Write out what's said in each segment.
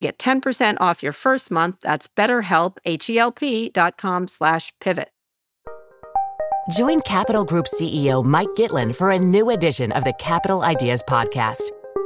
Get 10% off your first month. That's betterhelp, H-E-L-P dot com slash pivot. Join Capital Group CEO Mike Gitlin for a new edition of the Capital Ideas Podcast.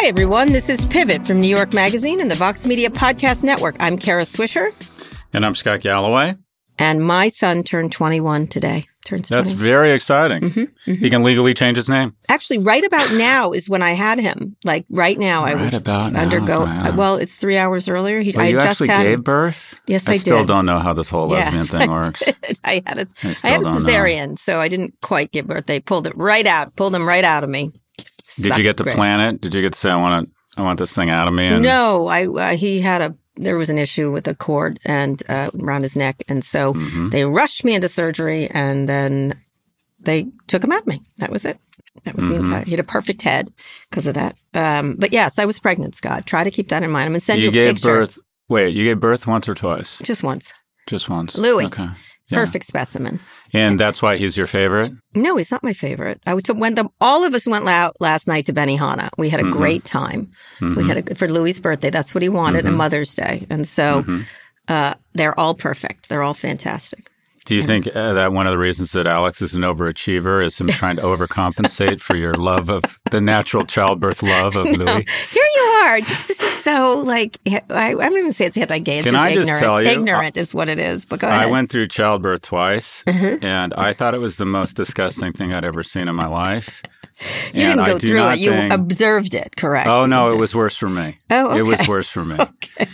Hi, everyone. This is Pivot from New York Magazine and the Vox Media Podcast Network. I'm Kara Swisher. And I'm Scott Galloway. And my son turned 21 today. Turns That's 21. very exciting. Mm-hmm, mm-hmm. He can legally change his name. Actually, right about now is when I had him. Like right now, right I was about now undergo. Well, it's three hours earlier. He, well, I you just actually had, gave birth. Yes, I, I, still did. don't know how this whole lesbian yes, thing I works. Did. I had a, I, I had a cesarean, so I didn't quite give birth. They pulled it right out, pulled him right out of me. Did you get to plan it? Did you get to say I want to? I want this thing out of me. And... No, I uh, he had a there was an issue with a cord and uh, around his neck, and so mm-hmm. they rushed me into surgery, and then they took him out of me. That was it. That was mm-hmm. the entire. He had a perfect head because of that. Um, but yes, I was pregnant, Scott. Try to keep that in mind. I'm gonna send you, you a gave picture. birth. Wait, you gave birth once or twice? Just once. Just once. Louis. Okay. Yeah. Perfect specimen. And that's why he's your favorite. No, he's not my favorite. I took when the all of us went out last night to Benihana. We had a Mhm. great time. Mhm. We had a for Louis' birthday. That's what he wanted, Mhm. and Mother's Day, and so Mhm. uh, they're all perfect. They're all fantastic. Do you think uh, that one of the reasons that Alex is an overachiever is him trying to overcompensate for your love of the natural childbirth love of No, Louis? here you are. Just this is so like I, I don't even say it's anti-gay. It's Can just I just ignorant. tell you, ignorant is what it is. But go ahead. I went through childbirth twice, Mhm. and I thought it was the most disgusting thing I'd ever seen in my life. you And didn't go through not it. You observed it. Correct. Oh no, it was worse for me. Oh, It was worse for me. Okay.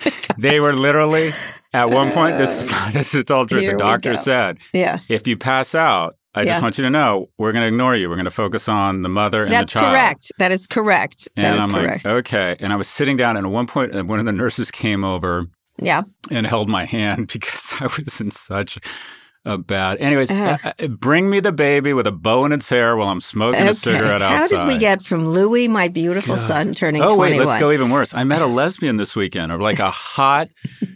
They were literally at one point. This this is all true. The doctor said, Yeah. if you pass out, I Yeah. just want you to know we're going to ignore you. We're going to focus on the mother and That's the child. That is correct. That is correct. And that is I'm correct. like, okay. And I was sitting down, and at one point, uh, one of the nurses came over yeah. and held my hand because I was in such a bad. Anyways, Uh. uh, uh, bring me the baby with a bow in its hair while I'm smoking a cigarette outside. How did we get from Louis, my beautiful God. son, turning Oh wait, 21? let's go even worse. I met a lesbian this weekend, or like a hot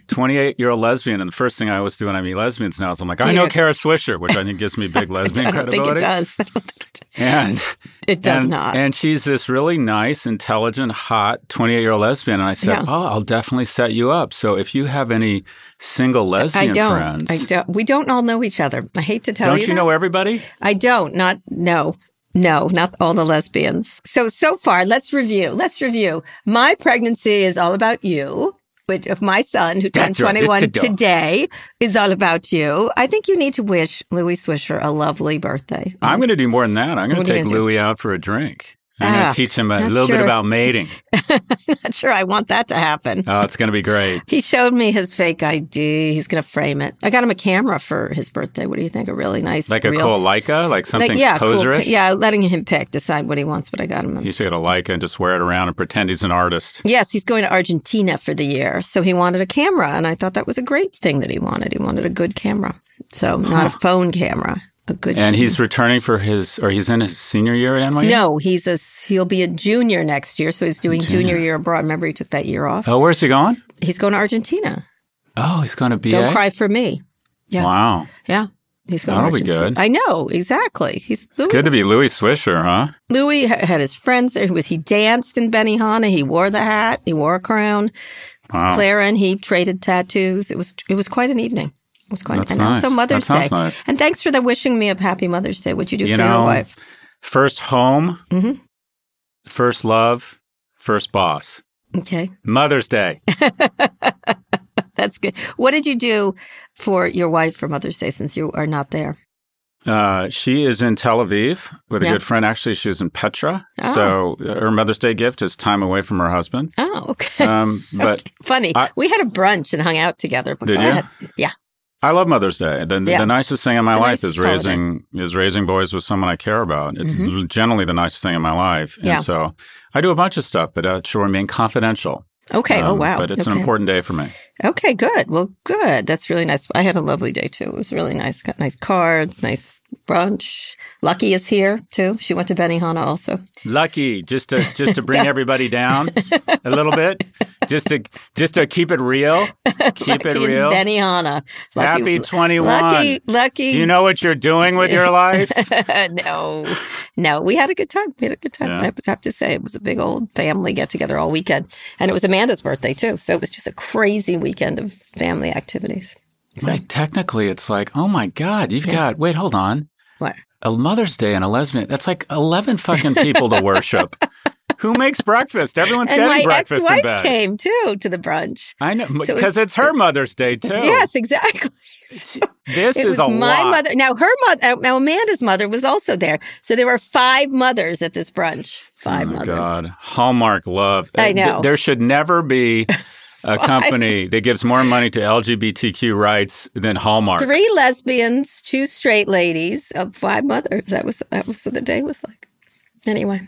twenty-eight-year-old lesbian. And the first thing I always do when I meet lesbians now is I'm like, I know Kara Swisher, which I think gives me big lesbian I don't think it does. I think it, And it does and, not. And she's this really nice, intelligent, hot 28 year old lesbian. And I said, Yeah. Oh, I'll definitely set you up. So if you have any single lesbian I don't. friends, I don't. We don't all know each other. I hate to tell you. don't you. you that. know everybody? I don't. Not no. No, not all the lesbians. So so far, let's review. Let's review. My pregnancy is all about you. Which of my son, who turned right. 21 today, is all about you. I think you need to wish Louis Swisher a lovely birthday. I'm going to do more than that. I'm going to take do? Louis out for a drink. I'm going Ah, to teach him a little bit about mating. not sure I want that to happen. Oh, it's going to be great. He showed me his fake ID. He's going to frame it. I got him a camera for his birthday. What do you think? A really nice, Like a real, cool Leica, like something like, yeah, cool, yeah, letting him pick, decide what he wants. But I got him. a- You should get a Leica and just wear it around and pretend he's an artist. Yes, he's going to Argentina for the year. So he wanted a camera. And I thought that was a great thing that he wanted. He wanted a good camera. So not a phone camera, a good And camera. he's returning for his, or he's in his senior year at NYU? No, he's a he'll be a junior next year. So he's doing junior, year abroad. Remember, he took that year off. Oh, where's he going? He's going to Argentina. Oh, he's going to be. Don't cry for me. Yeah. Wow. Yeah. He's going That'll be Argentina. good. I know exactly. He's Louis, It's good to be Louis Swisher, huh? Louis ha- had his friends there. He was he danced in Benihana. He wore the hat. He wore a crown. Wow. Clara and he traded tattoos. It was it was quite an evening. Was quite That's and nice. also Mother's Day. nice. And thanks for the wishing me of Happy Mother's Day. What'd you do You for your wife? First home, Mhm. first love, first boss. Okay, Mother's Day. that's good. What did you do for your wife for Mother's Day since you are not there? Uh, she is in Tel Aviv with a good friend. Actually, she was in Petra. Oh. So uh, her Mother's Day gift is time away from her husband. Oh, okay. Um, but Funny. I- we had a brunch and hung out together. but Did you? Yeah. I love Mother's Day. The, Yeah. the nicest thing in my life nice is holiday. raising is raising boys with someone I care about. It's Mhm. generally the nicest thing in my life. Yeah. And so I do a bunch of stuff, but uh, it should remain confidential. Okay. oh, Um, wow. But it's okay. an important day for me. Okay, good. Well, good. That's really nice. I had a lovely day too. It was really nice. Got nice cards, nice brunch. Lucky is here too. She went to Benihana also. Lucky, just to just to bring everybody down a little bit, just to just to keep it real, keep it Lucky in real. Benihana. Lucky, Happy twenty one. Lucky, lucky. Do you know what you're doing with your life? no, no. We had a good time. We had a good time. Yeah. I have to say, it was a big old family get together all weekend, and it was Amanda's birthday too. So it was just a crazy weekend of family activities. So- Like technically, it's like, oh my god, you've Yeah. got. Wait, hold on. What? A Mother's Day and a lesbian. That's like eleven fucking people to worship. Who makes breakfast? Everyone's and getting breakfast in ex-wife came too to the brunch. I know So it because it's her Mother's Day too. Yes, exactly. this it is was a my lot. mother. Now her mother. Now Amanda's mother was also there. So there were five mothers at this brunch. Five oh my mothers. God, Hallmark love. I Uh, know. there should never be a company that gives more money to LGBTQ rights than Hallmark. Three lesbians, two straight ladies, uh, five mothers. That was that was what the day was like. Anyway,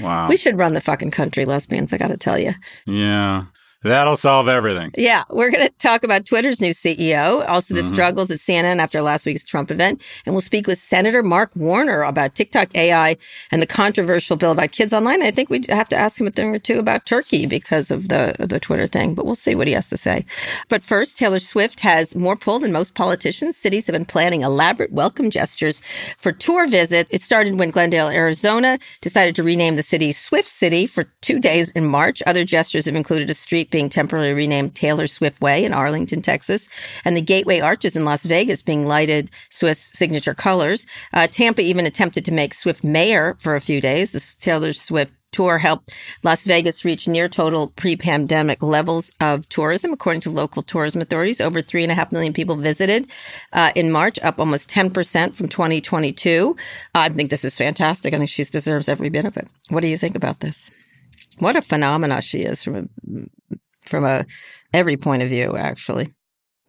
Wow. we should run the fucking country, lesbians. I got to tell you. yeah, that'll solve everything. Yeah, we're going to talk about Twitter's new CEO, also the Mhm. struggles at CNN after last week's Trump event, and we'll speak with Senator Mark Warner about TikTok AI and the controversial bill about kids online. I think we have to ask him a thing or two about Turkey because of the the Twitter thing, but we'll see what he has to say. But first, Taylor Swift has more pull than most politicians. Cities have been planning elaborate welcome gestures for tour visit. It started when Glendale, Arizona, decided to rename the city Swift City for two days in March. Other gestures have included a street being temporarily renamed Taylor Swift Way in Arlington, Texas, and the Gateway Arches in Las Vegas being lighted Swift's signature colors. Uh, Tampa even attempted to make Swift mayor for a few days. The Taylor Swift tour helped Las Vegas reach near total pre-pandemic levels of tourism, according to local tourism authorities. Over three and a half million people visited uh, in March, up almost 10% from 2022. I think this is fantastic. I think she deserves every bit of it. What do you think about this? What a phenomena she is from a, from a every point of view, actually.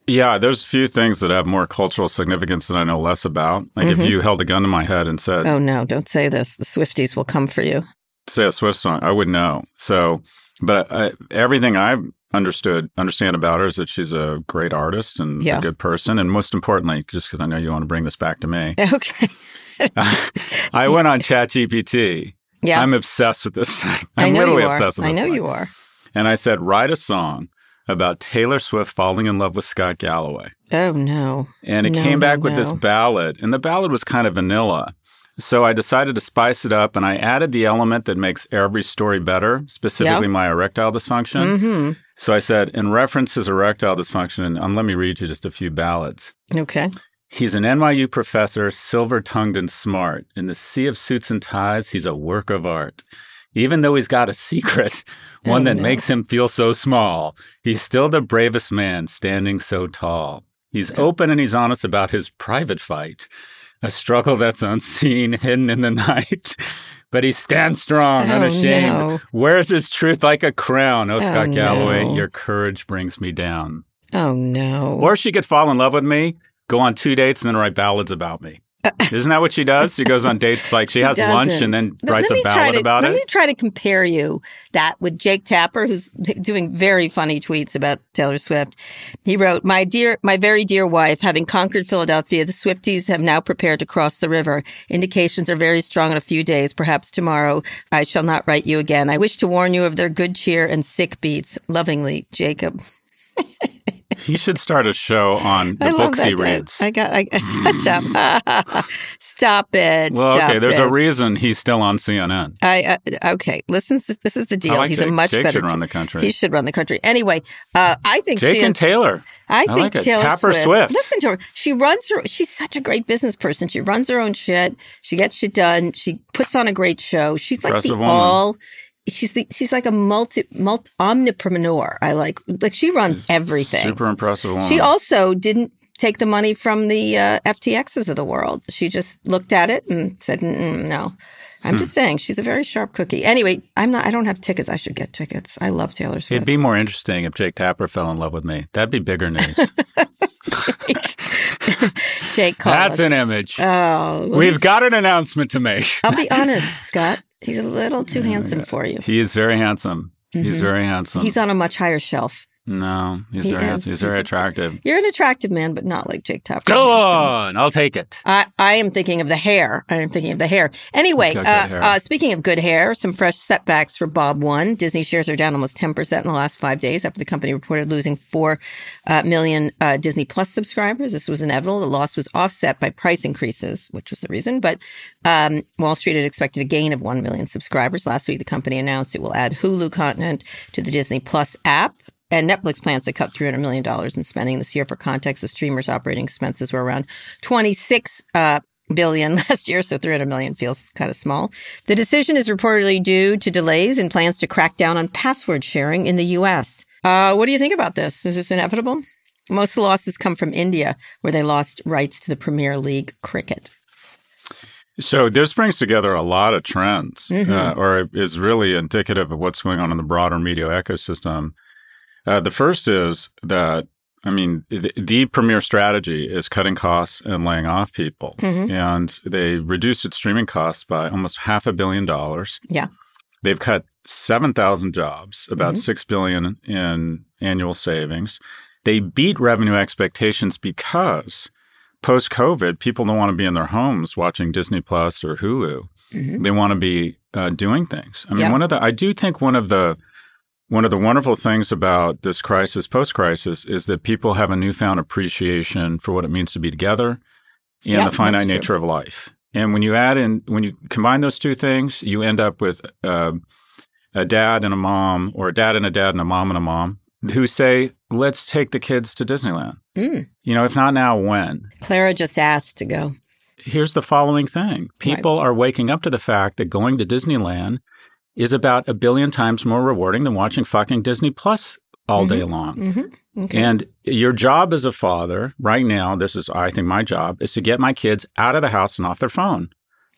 Yeah, there's a few things that have more cultural significance that I know less about. Like Mhm. if you held a gun to my head and said, Oh no, don't say this. The Swifties will come for you. say a Swift song, I would know. So, but I, everything I've understood, understand about her is that she's a great artist and Yeah. a good person. And most importantly, just because I know you want to bring this back to me, Okay. I went on ChatGPT. Yeah. I'm obsessed with this thing. I I'm know literally you are. obsessed with I know you are. And I said, write a song about Taylor Swift falling in love with Scott Galloway. Oh no. And it No, came no, back with this ballad, and the ballad was kind of vanilla. So I decided to spice it up, and I added the element that makes every story better, specifically my erectile dysfunction. Mm-hmm. So I said, in reference to his erectile dysfunction, and um, let me read you just a few ballads. Okay. He's an NYU professor, silver tongued and smart. In the sea of suits and ties, he's a work of art. Even though he's got a secret, one Oh, that makes him feel so small, he's still the bravest man standing so tall. He's open and he's honest about his private fight, a struggle that's unseen, hidden in the night. But he stands strong, Oh, unashamed, no. wears his truth like a crown. Oh, Oh, Scott Galloway, no. your courage brings me down. Oh no. Or she could fall in love with me, go on two dates, and then write ballads about me. Isn't that what she does? She goes on dates like she, has lunch doesn't. and then writes a ballad to- about let it. Let me try to compare you that with Jake Tapper, who's doing very funny tweets about Taylor Swift. He wrote, "My dear, my very dear wife, having conquered Philadelphia, the Swifties have now prepared to cross the river. Indications are very strong in a few days, perhaps tomorrow. I shall not write you again. I wish to warn you of their good cheer and sick beats. Lovingly, Jacob." He should start a show on the I books he reads. I got. I, shut up. Stop it. well, Stop okay, there's it. a reason he's still on CNN. I uh, okay. Listen, this is the deal. Like He's Jake. a much Jake better. should run the country. He should run the country. Anyway, uh, I think Jake and is, Taylor. I think like. Taylor Tapper Swift, Swift. Listen to her. She runs her. She's such a great business person. She runs her own shit. She gets shit done. She puts on a great show. She's like Impressive the woman. all. She's the, she's like a multi, multi omnipreneur. I like like she runs everything. Super impressive woman. She also didn't take the money from the uh, FTXs of the world. She just looked at it and said, "No." Hmm. I'm just saying she's a very sharp cookie. Anyway, I'm not. I don't have tickets. I should get tickets. I love Taylor Swift. It'd be more interesting if Jake Tapper fell in love with me. That'd be bigger news. Jake, call That's us. an image. Oh, well, We've got an announcement to make. I'll be honest, Scott. He's a little too handsome for you. He is very handsome. He's very handsome. Mm-hmm. He's on a much higher shelf. No, he's He very is. He's very He's a- attractive. You're an attractive man, but not like Jake Tapper. Go on, I'll take it. I, I am thinking of the hair. I am thinking of the hair. Anyway, uh, hair. Uh, speaking of good hair, some fresh setbacks for Bob One. Disney shares are down almost 10% in the last five days after the company reported losing 4 uh, million uh, Disney Plus subscribers. This was inevitable. The loss was offset by price increases, which was the reason. But um, Wall Street had expected a gain of 1 million subscribers. Last week, the company announced it will add Hulu content to the Disney Plus app. And Netflix plans to cut $300 million in spending this year. For context, the streamer's operating expenses were around 26 uh, billion last year, so 300 million feels kind of small. The decision is reportedly due to delays in plans to crack down on password sharing in the U.S. Uh, what do you think about this? Is this inevitable? Most of the losses come from India, where they lost rights to the Premier League cricket. So this brings together a lot of trends, Mm-hmm. uh, or is really indicative of what's going on in the broader media ecosystem. Uh, the first is that I mean the, the premier strategy is cutting costs and laying off people, Mhm. and they reduced its streaming costs by almost half a billion dollars. Yeah. They've cut seven thousand jobs, about Mhm. six billion in annual savings. They beat revenue expectations because post COVID, people don't want to be in their homes watching Disney Plus or Hulu. Mhm. They want to be uh, doing things. I mean, Yeah. one of the I do think one of the one of the wonderful things about this crisis, post crisis, is that people have a newfound appreciation for what it means to be together and Yeah, the finite nature of life. And when you add in, when you combine those two things, you end up with uh, a dad and a mom, or a dad and a dad and a mom and a mom, who say, "Let's take the kids to Disneyland." Mm. You know, if not now, when? Clara just asked to go. here's the following thing people are waking up to the fact that going to Disneyland is about a billion times more rewarding than watching fucking Disney Plus all day long. Mm-hmm. Okay. And your job as a father right now, this is, I think, my job, is to get my kids out of the house and off their phone.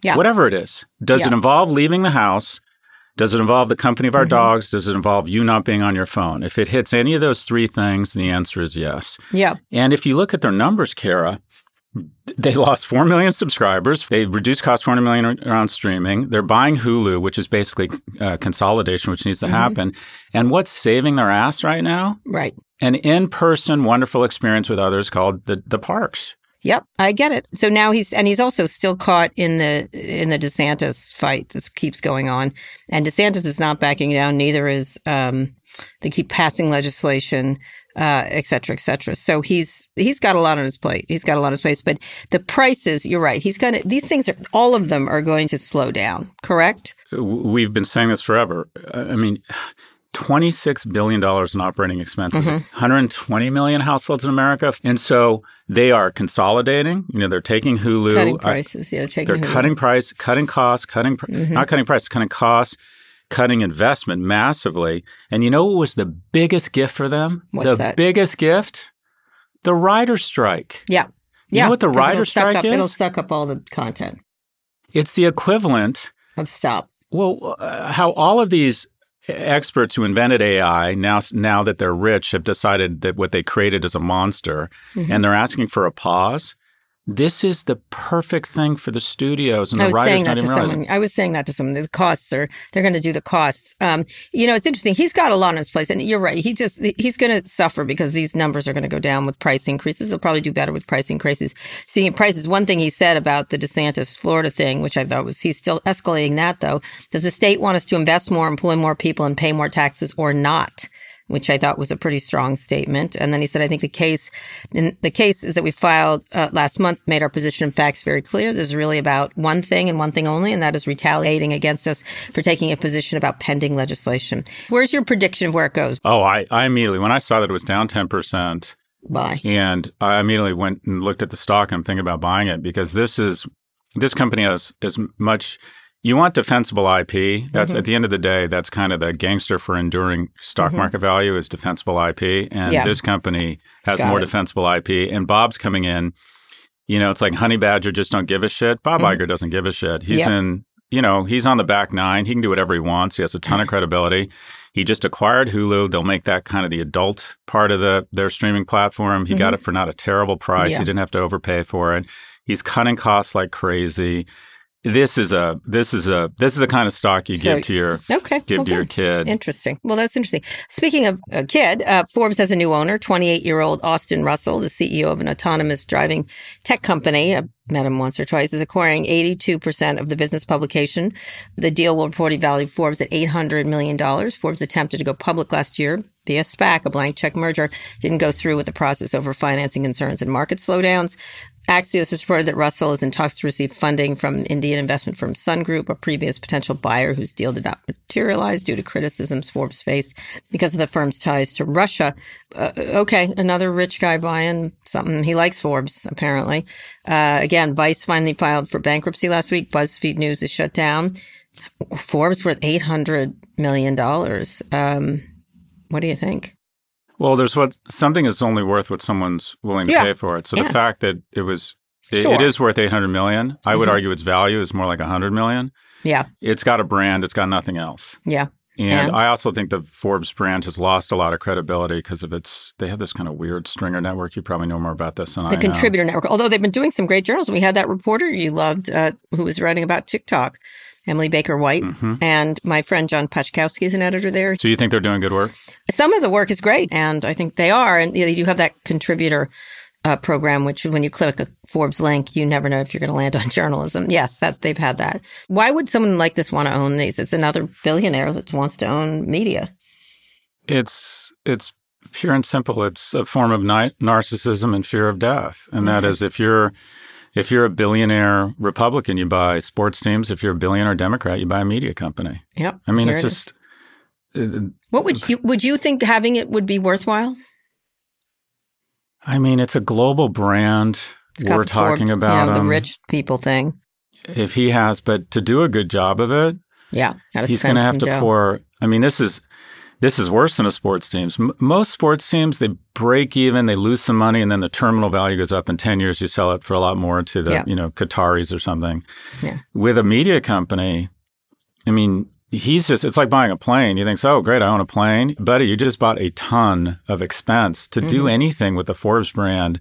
Yeah. Whatever it is. Does it involve leaving the house? Does it involve the company of our Mhm. dogs? Does it involve you not being on your phone? If it hits any of those three things, the answer is yes. yeah. And if you look at their numbers, Kara, they lost 4 million subscribers. They reduced costs 400 million around streaming. They're buying Hulu, which is basically uh, consolidation, which needs to Mhm. happen. And what's saving their ass right now? Right. An in-person wonderful experience with others called the, the parks. Yep, I get it. So now he's and he's also still caught in the in the DeSantis fight that keeps going on, and DeSantis is not backing down. Neither is um, they keep passing legislation, uh, et cetera, et cetera. So he's he's got a lot on his plate. He's got a lot on his plate. But the prices, you're right. He's gonna these things are all of them are going to slow down. Correct? We've been saying this forever. Uh, I mean, $26 billion in operating expenses, Mhm. 120 million households in America. And so they are consolidating. You know, they're taking Hulu. Cutting I- prices. yeah, taking They're Hulu. cutting price, cutting costs, cutting pr- Mhm. not cutting price, cutting costs, cutting investment massively. And you know what was the biggest gift for them? What's the that? biggest gift? The writer strike. Yeah. You yeah. know what the writer strike up, is? It'll suck up all the content. It's the equivalent. Of stop. Well, uh, how all of these experts who invented AI now now that they're rich have decided that what they created is a monster, Mhm. and they're asking for a pause. This is the perfect thing for the studios and I the was writers saying not that to realizing. someone. I was saying that to someone. The costs are they're going to do the costs. Um, you know, it's interesting. He's got a lot on his plate, and you're right. He just he's going to suffer because these numbers are going to go down with price increases. He'll probably do better with price increases. Speaking of prices, one thing he said about the DeSantis Florida thing, which I thought was he's still escalating that though. Does the state want us to invest more, employ more people, and pay more taxes, or not? Which I thought was a pretty strong statement. And then he said, I think the case, the case is that we filed uh, last month made our position and facts very clear. This is really about one thing and one thing only, and that is retaliating against us for taking a position about pending legislation. Where's your prediction of where it goes? Oh, I, I immediately, when I saw that it was down 10%, Buy. And I immediately went and looked at the stock and I'm thinking about buying it because this is this company has as much you want defensible IP. That's Mm-hmm. at the end of the day, that's kind of the gangster for enduring stock market value is defensible IP. And Yeah. this company has Got more it. defensible IP. And Bob's coming in, you know, it's like Honey Badger just don't give a shit. Bob Iger doesn't give a shit. He's Mm-hmm. Yep. in, you know, he's on the back nine. He can do whatever he wants. He has a ton of credibility. He just acquired Hulu. They'll make that kind of the adult part of the their streaming platform. He got it for not a terrible price. Mm-hmm. Yeah. He didn't have to overpay for it. He's cutting costs like crazy. This is a this is a this is the kind of stock you So- give to your Okay. give okay. to your kid. Interesting. Well, that's interesting. Speaking of a kid, uh, Forbes has a new owner, 28 year old Austin Russell, the CEO of an autonomous driving tech company. I met him once or twice, is acquiring 82% of the business publication. The deal will reportedly value Forbes at $800 million. Forbes attempted to go public last year via SPAC, a blank check merger, didn't go through with the process over financing concerns and market slowdowns. Axios has reported that Russell is in talks to receive funding from Indian investment firm Sun Group, a previous potential buyer whose deal did not materialize due to criticisms Forbes faced because of the firm's ties to Russia. Uh, okay, another rich guy buying something. He likes Forbes, apparently. Uh, again, Vice finally filed for bankruptcy last week. BuzzFeed News is shut down. Forbes worth $800 million. Um, what do you think? Well, there's what something is only worth what someone's willing to Yeah. pay for it. So Yeah. the fact that it was it, Sure. it is worth 800 million. I would Mhm. argue its value is more like 100 million. Yeah, It's got a brand, it's got nothing else. yeah. And, And? I also think the Forbes brand has lost a lot of credibility because of its. They have this kind of weird stringer network. You probably know more about this than I the know. contributor network. Although they've been doing some great journals. We had that reporter you loved uh, who was writing about TikTok, Emily Baker White, Mhm. and my friend John Paczkowski is an editor there. So you think they're doing good work? Some of the work is great, and I think they are. And they do have that contributor uh, program, which when you click a Forbes link, you never know if you're going to land on journalism. Yes, that they've had that. Why would someone like this want to own these? It's another billionaire that wants to own media. It's it's pure and simple. It's a form of ni- narcissism and fear of death, and that Okay. is if you're if you're a billionaire Republican, you buy sports teams. If you're a billionaire Democrat, you buy a media company. Yep. I mean, it's it just. What would you would you think having it would be worthwhile? I mean, it's a global brand. We're talking Forbes, about you know, the rich people thing. If he has, but to do a good job of it, Yeah, he's going to have to pour. I mean, this is this is worse than a sports teams. M- most sports teams they break even, they lose some money, and then the terminal value goes up. In ten years, you sell it for a lot more to the Yeah. you know Qataris or something. Yeah. With a media company, I mean, he's just it's like buying a plane. You think, oh, great, I own a plane, buddy. You just bought a ton of expense to Mm-hmm. do anything with the Forbes brand.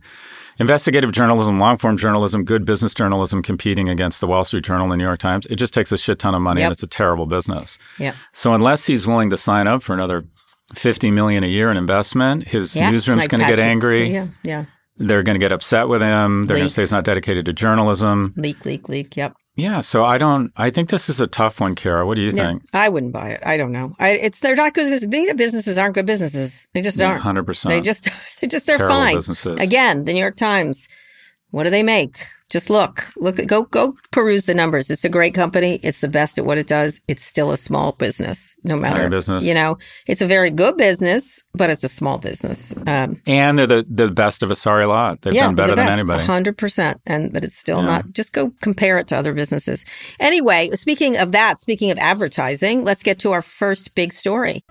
Investigative journalism, long form journalism, good business journalism competing against the Wall Street Journal and the New York Times. It just takes a shit ton of money Yep. and it's a terrible business. Yeah. So unless he's willing to sign up for another 50 million a year in investment, his Yeah, newsroom's like going to get angry. Yeah, yeah. They're going to get upset with him. They're going to say he's not dedicated to journalism. Leak, leak, leak. Yep. Yeah. So I don't, I think this is a tough one, Kara. What do you Yeah, think? I wouldn't buy it. I don't know. I, it's they're not good businesses. Businesses aren't good businesses. They just aren't. 100%. They just they just they're terrible fine. businesses. Again, the New York Times. What do they make? Just look, look, go, go peruse the numbers. It's a great company. It's the best at what it does. It's still a small business, no matter, business. you know, it's a very good business, but it's a small business. Um, And they're the, the best of a sorry lot. They've yeah, done they're better the than anybody. hundred percent. And but it's still Yeah. not. Just go compare it to other businesses. Anyway, speaking of that, speaking of advertising, let's get to our first big story.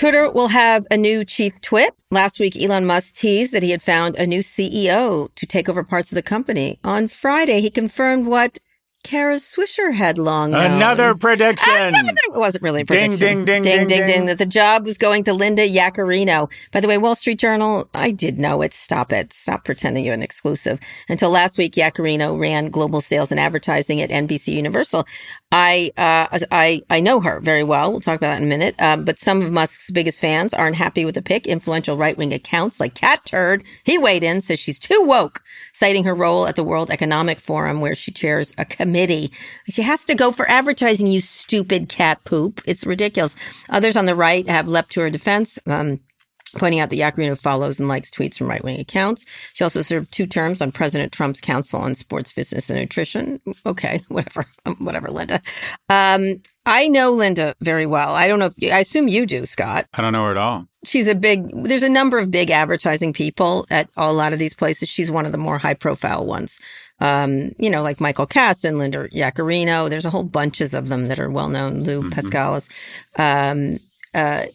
Twitter will have a new chief twit. Last week, Elon Musk teased that he had found a new CEO to take over parts of the company. On Friday, he confirmed what Kara Swisher had long known. Another prediction. Another- It wasn't really a Ding, prediction. ding, ding, ding, ding, ding, ding. That the job was going to Linda Yaccarino. By the way, Wall Street Journal, I did know it. Stop it. Stop pretending you're an exclusive. Until last week, Yaccarino ran global sales and advertising at NBC Universal. I, uh, I, I know her very well. We'll talk about that in a minute. Um, but some of Musk's biggest fans aren't happy with the pick. Influential right wing accounts like Cat Turd, he weighed in, says she's too woke, citing her role at the World Economic Forum where she chairs a committee She has to go for advertising, you stupid cat poop. It's ridiculous. Others on the right have leapt to her defense. Um, pointing out that Yaccarino follows and likes tweets from right wing accounts. She also served two terms on President Trump's Council on Sports Fitness and Nutrition. Okay, whatever, whatever, Linda. Um, I know Linda very well. I don't know if I assume you do, Scott. I don't know her at all. She's a big, there's a number of big advertising people at a lot of these places. She's one of the more high profile ones. Um, you know, like Michael Cass and Linda Yaccarino. There's a whole bunches of them that are well known. Lou mm-hmm. Paskalis. Um, uh,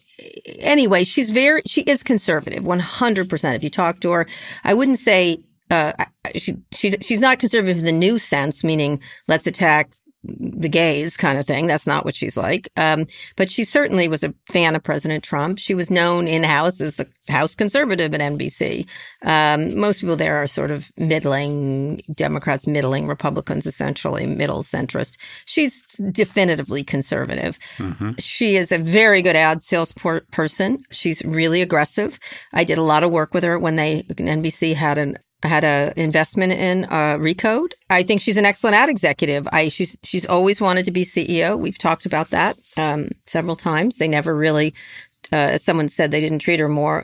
anyway, she's very, she is conservative, 100%. If you talk to her, I wouldn't say, uh, she, she, she's not conservative in the new sense, meaning let's attack the gays kind of thing. That's not what she's like. Um, but she certainly was a fan of President Trump. She was known in house as the House conservative at NBC. Um, most people there are sort of middling Democrats, middling Republicans, essentially middle centrist. She's definitively conservative. Mm-hmm. She is a very good ad sales person. She's really aggressive. I did a lot of work with her when they NBC had an had an investment in uh, Recode. I think she's an excellent ad executive. I she's she's always wanted to be CEO. We've talked about that um, several times. They never really uh, as someone said, they didn't treat her more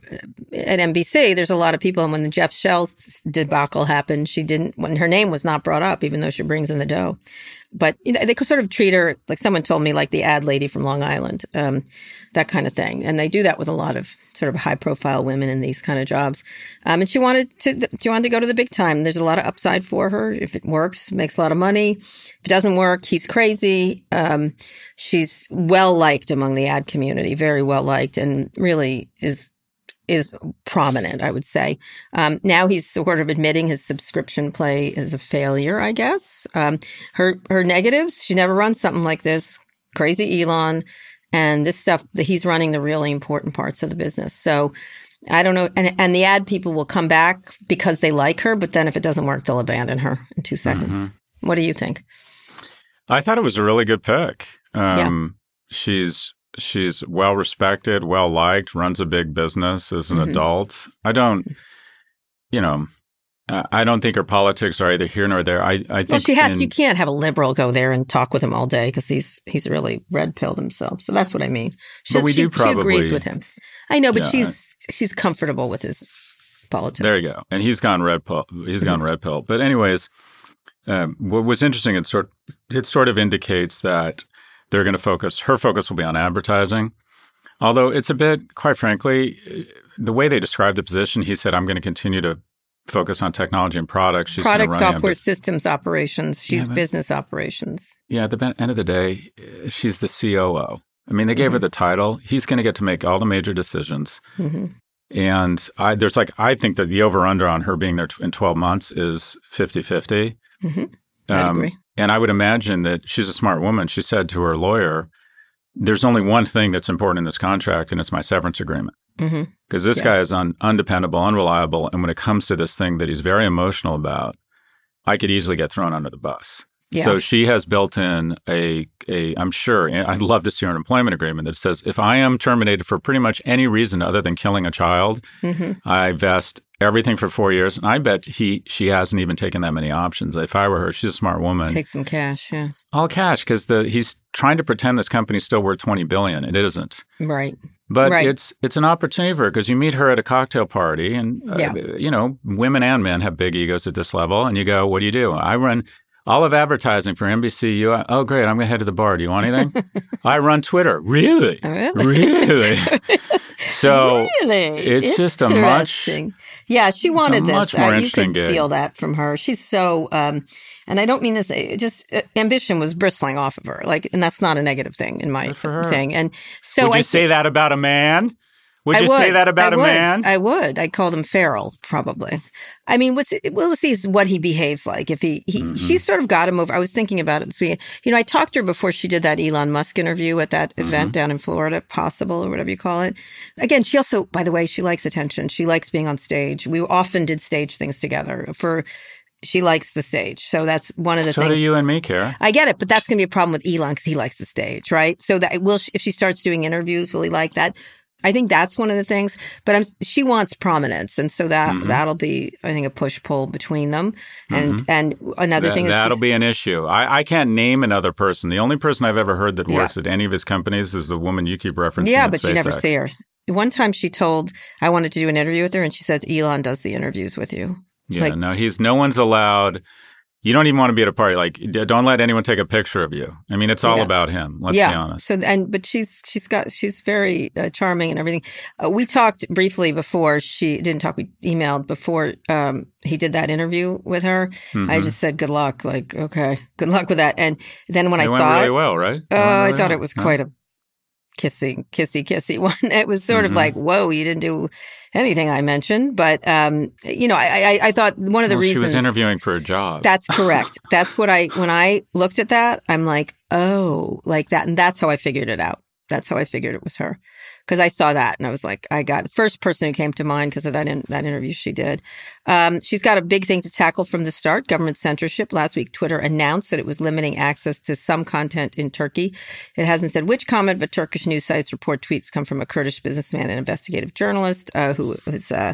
at NBC. There's a lot of people, and when the Jeff Shell debacle happened, she didn't. When her name was not brought up, even though she brings in the dough, but you know, they could sort of treat her like someone told me, like the ad lady from Long Island, um, that kind of thing. And they do that with a lot of sort of high profile women in these kind of jobs. Um, and she wanted to, she wanted to go to the big time. There's a lot of upside for her. If it works, makes a lot of money. If it doesn't work, he's crazy. Um, she's well liked among the ad community, very well liked, and really is is prominent, I would say. Um, now he's sort of admitting his subscription play is a failure, I guess. Um, her her negatives, she never runs something like this. Crazy Elon, and this stuff that he's running the really important parts of the business. So I don't know, and and the ad people will come back because they like her, but then if it doesn't work, they'll abandon her in two seconds. Mm-hmm. What do you think? I thought it was a really good pick. Um, yeah. She's she's well respected, well liked, runs a big business as an mm-hmm. adult. I don't, you know, I don't think her politics are either here nor there. I, I think well, she has. In, you can't have a liberal go there and talk with him all day because he's he's really red pilled himself. So that's what I mean. She, but we she, do probably, she agrees with him. I know, but yeah, she's she's comfortable with his politics. There you go. And he's gone red pill. He's gone mm-hmm. red pill. But anyways, um, what was interesting, it sort it sort of indicates that they're going to focus, her focus will be on advertising. Although it's a bit, quite frankly, the way they described the position, he said, I'm going to continue to focus on technology and products. She's Product, software, systems operations. She's yeah, business operations. Yeah, at the end of the day, she's the COO. I mean, they gave mm-hmm. her the title. He's going to get to make all the major decisions. Mm-hmm. And I, there's like, I think that the over under on her being there in 12 months is 50 50. Mm-hmm. Um. And I would imagine that she's a smart woman. She said to her lawyer, There's only one thing that's important in this contract, and it's my severance agreement. Because mm-hmm. this yeah. guy is un- undependable, unreliable. And when it comes to this thing that he's very emotional about, I could easily get thrown under the bus. Yeah. So she has built in a, a, I'm sure, I'd love to see her an employment agreement that says if I am terminated for pretty much any reason other than killing a child, mm-hmm. I vest everything for four years. And I bet he, she hasn't even taken that many options. If I were her, she's a smart woman. Take some cash, yeah. All cash because the he's trying to pretend this company's still worth 20 billion. It isn't. Right. But right. it's it's an opportunity for her because you meet her at a cocktail party, and uh, yeah. you know women and men have big egos at this level, and you go, "What do you do?" I run all of advertising for NBC. You, oh, great! I'm going to head to the bar. Do you want anything? I run Twitter. Really? Really? Really? so really? it's just a much yeah. She wanted this. Much more uh, you could gig. feel that from her. She's so, um, and I don't mean this. Just uh, ambition was bristling off of her. Like, and that's not a negative thing in my thing. And so would you I say that about a man? Would you would. say that about I a would. man? I would. I'd call them feral, probably. I mean, what's, we'll see what he behaves like. If he, he mm-hmm. she sort of got him over. I was thinking about it this week. You know, I talked to her before she did that Elon Musk interview at that mm-hmm. event down in Florida, Possible or whatever you call it. Again, she also, by the way, she likes attention. She likes being on stage. We often did stage things together for she likes the stage. So that's one of the so things. So do you and me, Kara. I get it, but that's going to be a problem with Elon because he likes the stage, right? So that will, if she starts doing interviews, will he like that? I think that's one of the things. But I'm, she wants prominence, and so that Mhm. that'll be, I think, a push pull between them. And Mhm. and another thing is that'll be an issue. I, I can't name another person. The only person I've ever heard that Yeah. works at any of his companies is the woman you keep referencing. yeah, but you never see her. One time she told I wanted to do an interview with her, and she said Elon does the interviews with you. Yeah, Like- no, he's no one's allowed. You don't even want to be at a party. Like, don't let anyone take a picture of you. I mean, it's all Yeah. about him. Let's yeah. be honest. So and but she's she's got she's very uh, charming and everything. Uh, we talked briefly before she didn't talk. We emailed before um, he did that interview with her. I Mhm. just said good luck. Like okay, good luck with that. And then when it I saw really it, well, right? Uh, I thought well. it was quite a kissy kissy kissy one. It was sort of Mhm. like whoa, you didn't do anything I mentioned, but um, you know, I, I I thought one of the Well, reasons she was interviewing for a job. that's correct. that's what I when I looked at that, I'm like, oh, like that, and that's how I figured it out. That's how I figured it was her because I saw that and I was like, I got the first person who came to mind because of that in, that interview she did. Um, she's got a big thing to tackle from the start: government censorship. Last week, Twitter announced that it was limiting access to some content in Turkey. It hasn't said which comment, but Turkish news sites report tweets come from a Kurdish businessman and investigative journalist uh, was. Uh,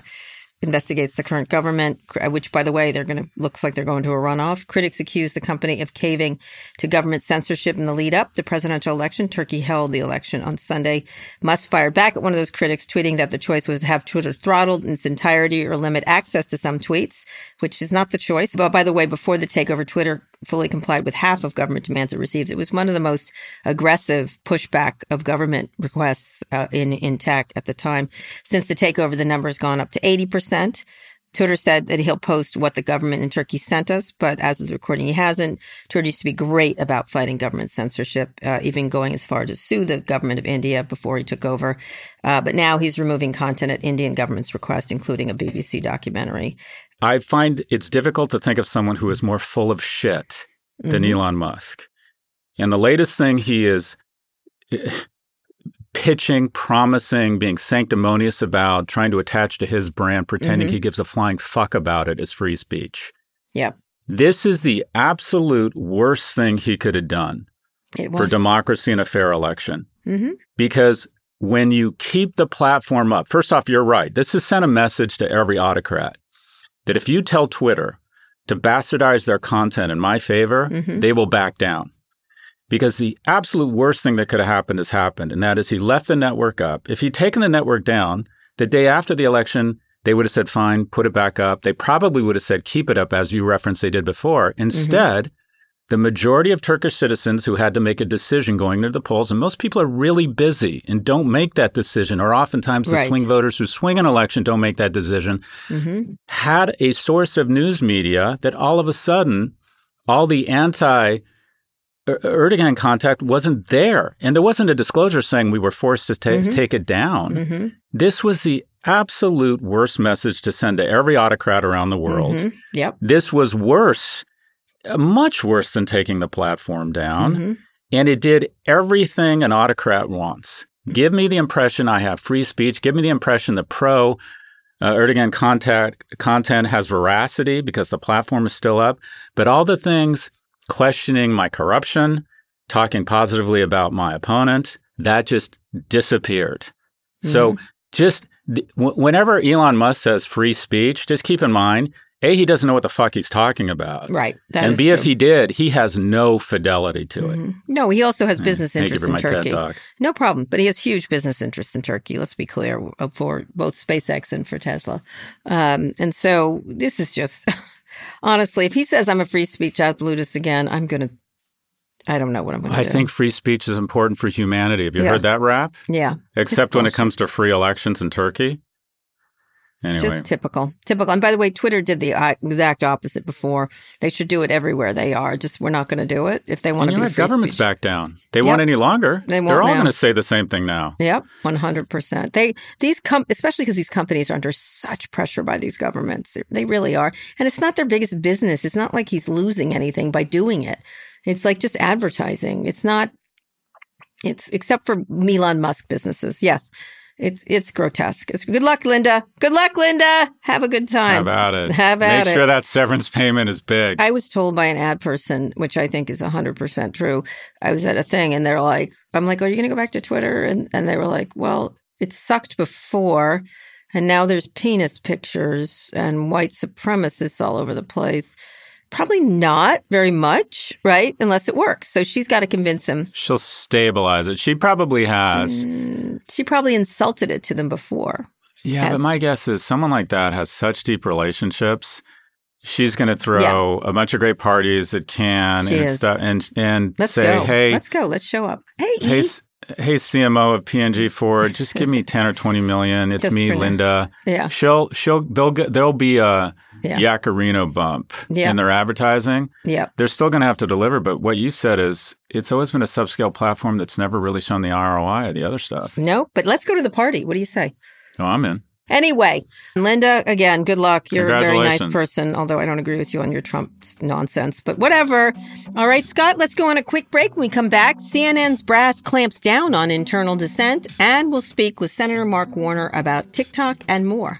investigates the current government, uh, which, by the way, they're going to looks like they're going to a runoff. Critics accuse the company of caving to government censorship in the lead up to the presidential election. Turkey held the election on Sunday. Musk fired back at one of those critics, tweeting that the choice was have Twitter throttled in its entirety or limit access to some tweets, which is not the choice. But by the way, before the takeover, Twitter fully complied with half of government demands it receives. It was one of the most aggressive pushback of government requests uh, in in tech at the time. Since the takeover, the number has gone up to eighty percent. Twitter said that he'll post what the government in Turkey sent us, but as of the recording, he hasn't. Twitter used to be great about fighting government censorship, uh, even going as far as to sue the government of India before he took over. Uh, but now he's removing content at Indian government's request, including a BBC documentary. I find it's difficult to think of someone who is more full of shit than Mhm. Elon Musk. And the latest thing he is eh, pitching, promising, being sanctimonious about, trying to attach to his brand, pretending Mhm. he gives a flying fuck about it is free speech. Yep. This is the absolute worst thing he could have done for democracy and a fair election. Mhm. Because when you keep the platform up, first off, you're right. This has sent a message to every autocrat that if you tell Twitter to bastardize their content in my favor, Mhm. they will back down. Because the absolute worst thing that could have happened has happened, and that is he left the network up. If he'd taken the network down the day after the election, they would have said, fine, put it back up. They probably would have said, keep it up, as you referenced they did before. Instead, the majority of Turkish citizens who had to make a decision going to the polls, and most people are really busy and don't make that decision, or oftentimes the Right. swing voters who swing an election don't make that decision, Mhm. had a source of news media that all of a sudden, all the anti Er- Erdogan contact wasn't there. And there wasn't a disclosure saying we were forced to ta- Mhm. take it down. Mhm. This was the absolute worst message to send to every autocrat around the world. Mhm. Yep. This was worse, much worse than taking the platform down. Mhm. And it did everything an autocrat wants. Give me the impression I have free speech. Give me the impression the pro uh, Erdogan contact, content has veracity because the platform is still up. But all the things questioning my corruption, talking positively about my opponent, that just disappeared. So just th- w- whenever Elon Musk says free speech, just keep in mind, A, he doesn't know what the fuck he's talking about. Right. And B, if he did, he has no fidelity to it. Mhm. No, he also has business interests in Turkey. No problem. But he has huge business interests in Turkey. Let's be clear uh, for both SpaceX and for Tesla. Um, and so this is just honestly, if he says I'm a free speech absolutist again, I'm going to, I don't know what I'm going to I do. think free speech is important for humanity. Have you Yeah. heard that rap? yeah, Except when it comes to free elections in Turkey. Anyway, just typical. Typical. And by the way, Twitter did the uh, exact opposite before. They should do it everywhere they are. Just we're not going to do it if they want to be free? Government's speech. back down. They Yep. won't any longer. They won't They're all going to say the same thing now. Yep, one hundred percent. They these com- especially because these companies are under such pressure by these governments. They really are, and it's not their biggest business. It's not like he's losing anything by doing it. It's like just advertising. It's not. It's except for Elon Musk businesses. Yes, it's it's grotesque. It's good luck, Linda. Good luck, Linda. Have a good time. about it? Have at Make it. sure that severance payment is big. I was told by an ad person, which I think is 100% true. I was at a thing and they're like, I'm like, are you going to go back to Twitter? And, and they were like, well, it sucked before, and now there's penis pictures and white supremacists all over the place. Probably not very much, right? Unless it works. So she's got to convince him. She'll stabilize it. She probably has. Mm, she probably insulted it to them before. Yeah, Has- but my guess is someone like that has such deep relationships. She's going to throw a bunch of great parties at Can She and, is. stuff, and and Let's say, go. "Hey, Let's go. Let's show up. Hey, hey, E. hey, CMO of P&G Ford, just give me ten or twenty million. It's Just me, now. Linda. Yeah. She'll she'll they'll get there'll be a Yeah. Yaccarino bump Yeah. in their advertising. Yep. They're still going to have to deliver, but what you said is it's always been a subscale platform that's never really shown the ROI of the other stuff. No, but let's go to the party. What do you say? Oh, I'm in. Anyway, Linda, again, good luck. You're a very nice person, although I don't agree with you on your Trump nonsense, but whatever. All right, Scott, let's go on a quick break. When we come back, CNN's brass clamps down on internal dissent, and we'll speak with Senator Mark Warner about TikTok and more.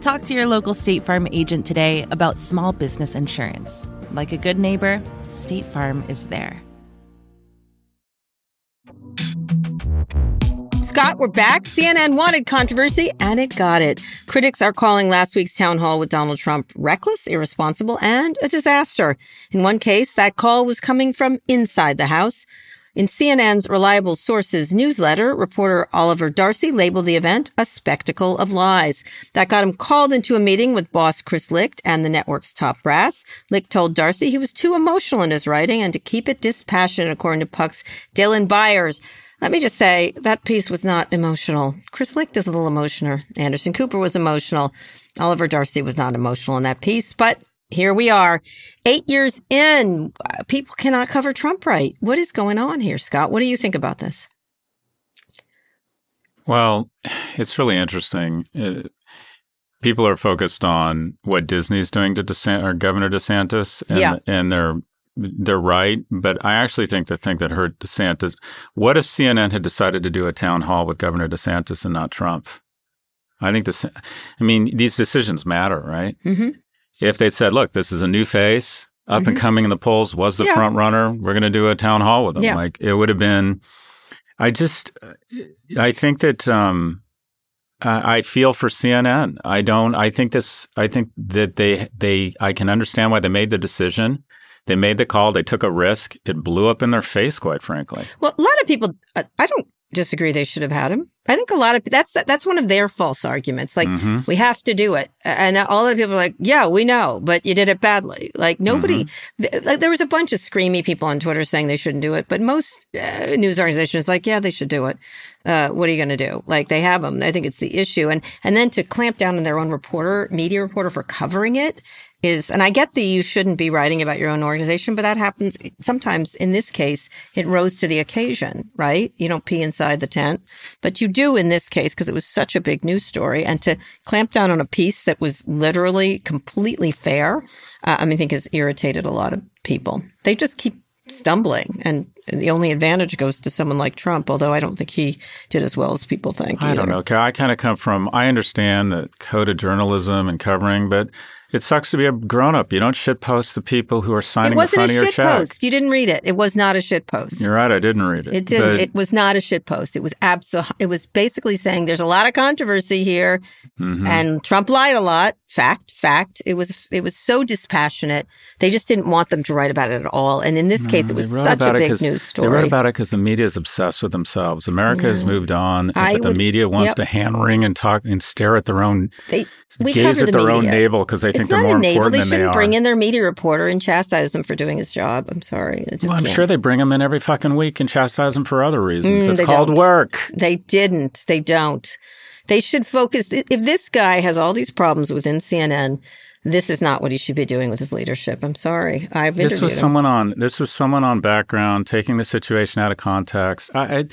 Talk to your local State Farm agent today about small business insurance. Like a good neighbor, State Farm is there. Scott, we're back. CNN wanted controversy, and it got it. Critics are calling last week's town hall with Donald Trump reckless, irresponsible, and a disaster. In one case, that call was coming from inside the House. In CNN's Reliable Sources newsletter, reporter Oliver Darcy labeled the event a spectacle of lies. That got him called into a meeting with boss Chris Licht and the network's top brass. Licht told Darcy he was too emotional in his writing and to keep it dispassionate, according to Puck's Dylan Byers. Let me just say that piece was not emotional. Chris Licht is a little emotional. Anderson Cooper was emotional. Oliver Darcy was not emotional in that piece, but here we are. Eight years in, people cannot cover Trump right. What is going on here, Scott? What do you think about this? Well, it's really interesting. Uh, people are focused on what Disney's doing to DeSant- or Governor DeSantis, and, Yeah. and they're they're right. But I actually think the thing that hurt DeSantis. What if CNN had decided to do a town hall with Governor DeSantis and not Trump? I think this. I mean, these decisions matter, right? Mm-hmm. If they said, "Look, this is a new face, up and coming in the polls, was the Yeah. front runner. We're going to do a town hall with them. Yeah. like it would have been. I just, I think that um, I feel for CNN. I don't. I think this. I think that they they. I can understand why they made the decision. They made the call. They took a risk. It blew up in their face, quite frankly. Well, a lot of people, I don't disagree they should have had him. I think a lot of that's that's one of their false arguments. Like Mhm. we have to do it, and all the people are like, "Yeah, we know, but you did it badly." Like nobody, like there was a bunch of screamy people on Twitter saying they shouldn't do it, but most uh, news organizations like, "Yeah, they should do it." Uh, what are you going to do? Like they have them. I think it's the issue, and and then to clamp down on their own reporter, media reporter for covering it is, and I get that you shouldn't be writing about your own organization, but that happens sometimes. In this case, it rose to the occasion, right? You don't pee inside the tent, but you do in this case because it was such a big news story. And to clamp down on a piece that was literally completely fair, uh, I mean, I think has irritated a lot of people. They just keep stumbling, and the only advantage goes to someone like Trump. Although I don't think he did as well as people think. I don't know. I kind of come from. I understand the code of journalism and covering, but It sucks to be a grown up. You don't shit post the people who are signing It the wasn't front a of your check. post. You didn't read it. It was not a shit post. You're right. I didn't read it. It didn't. But- It was not a shit post. It was abso. It was basically saying there's a lot of controversy here, Mhm. and Trump lied a lot. Fact, fact. It was it was so dispassionate. They just didn't want them to write about it at all. And in this case, it was such a it big news They wrote about it because the media is obsessed with themselves. America has moved on, I but the media wants yep. to hand wring and talk and stare at their own, They gaze at the their own navel because they think It's they're not more a navel. important They they shouldn't are. bring in their media reporter and chastise him for doing his job. I'm sorry. Well, I'm can't. sure they bring him in every fucking week and chastise him for other reasons. Mm, it's they called don't. work. They didn't. They don't. They should focus. If this guy has all these problems within CNN, this is not what he should be doing with his leadership. I'm sorry. I've This was him. someone on. This was someone on background taking the situation out of context. I, I,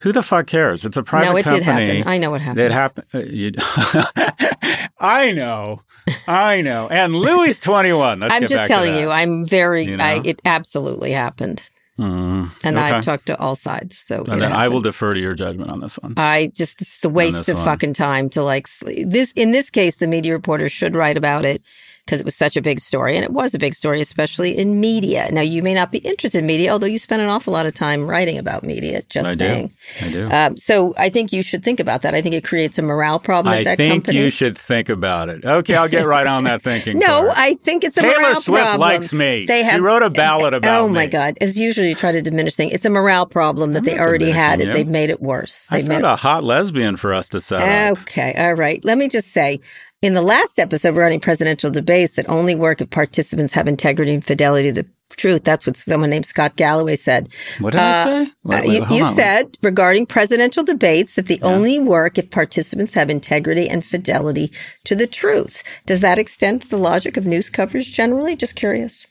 who the fuck cares? It's a private company. no, it company. did happen. I know what happened. It happened. Uh, I know, I know. And Louis twenty one. I'm just telling you. I'm very. You know? I, it absolutely happened, Mm, and okay. I've talked to all sides. So And then I will defer to your judgment on this one. I just it's the waste of one. fucking time to like this. In this case, the media reporter should write about it because it was such a big story, and it was a big story, especially in media. Now, you may not be interested in media, although you spend an awful lot of time writing about media. Just I saying. do. I do. Um, so I think you should think about that. I think it creates a morale problem at I that think company. you should think about it. Okay, I'll get right on that thinking. no, part. I think it's a Taylor morale Swift problem. likes me. They She wrote a ballad about it. Oh my me. god! As usual, you try to diminish things. It's a morale problem that I'm they already had. It. They've made it worse. I They've made found a hot lesbian for us to set up. Okay. All right. Let me just say in the last episode regarding presidential debates that only work if participants have integrity and fidelity to the truth. That's what someone named Scott Galloway said. What did Uh, I say? Uh, Wait, wait, you you said regarding presidential debates that they only work if participants have integrity and fidelity to the truth. Does that extend to the logic of news coverage generally? Just curious.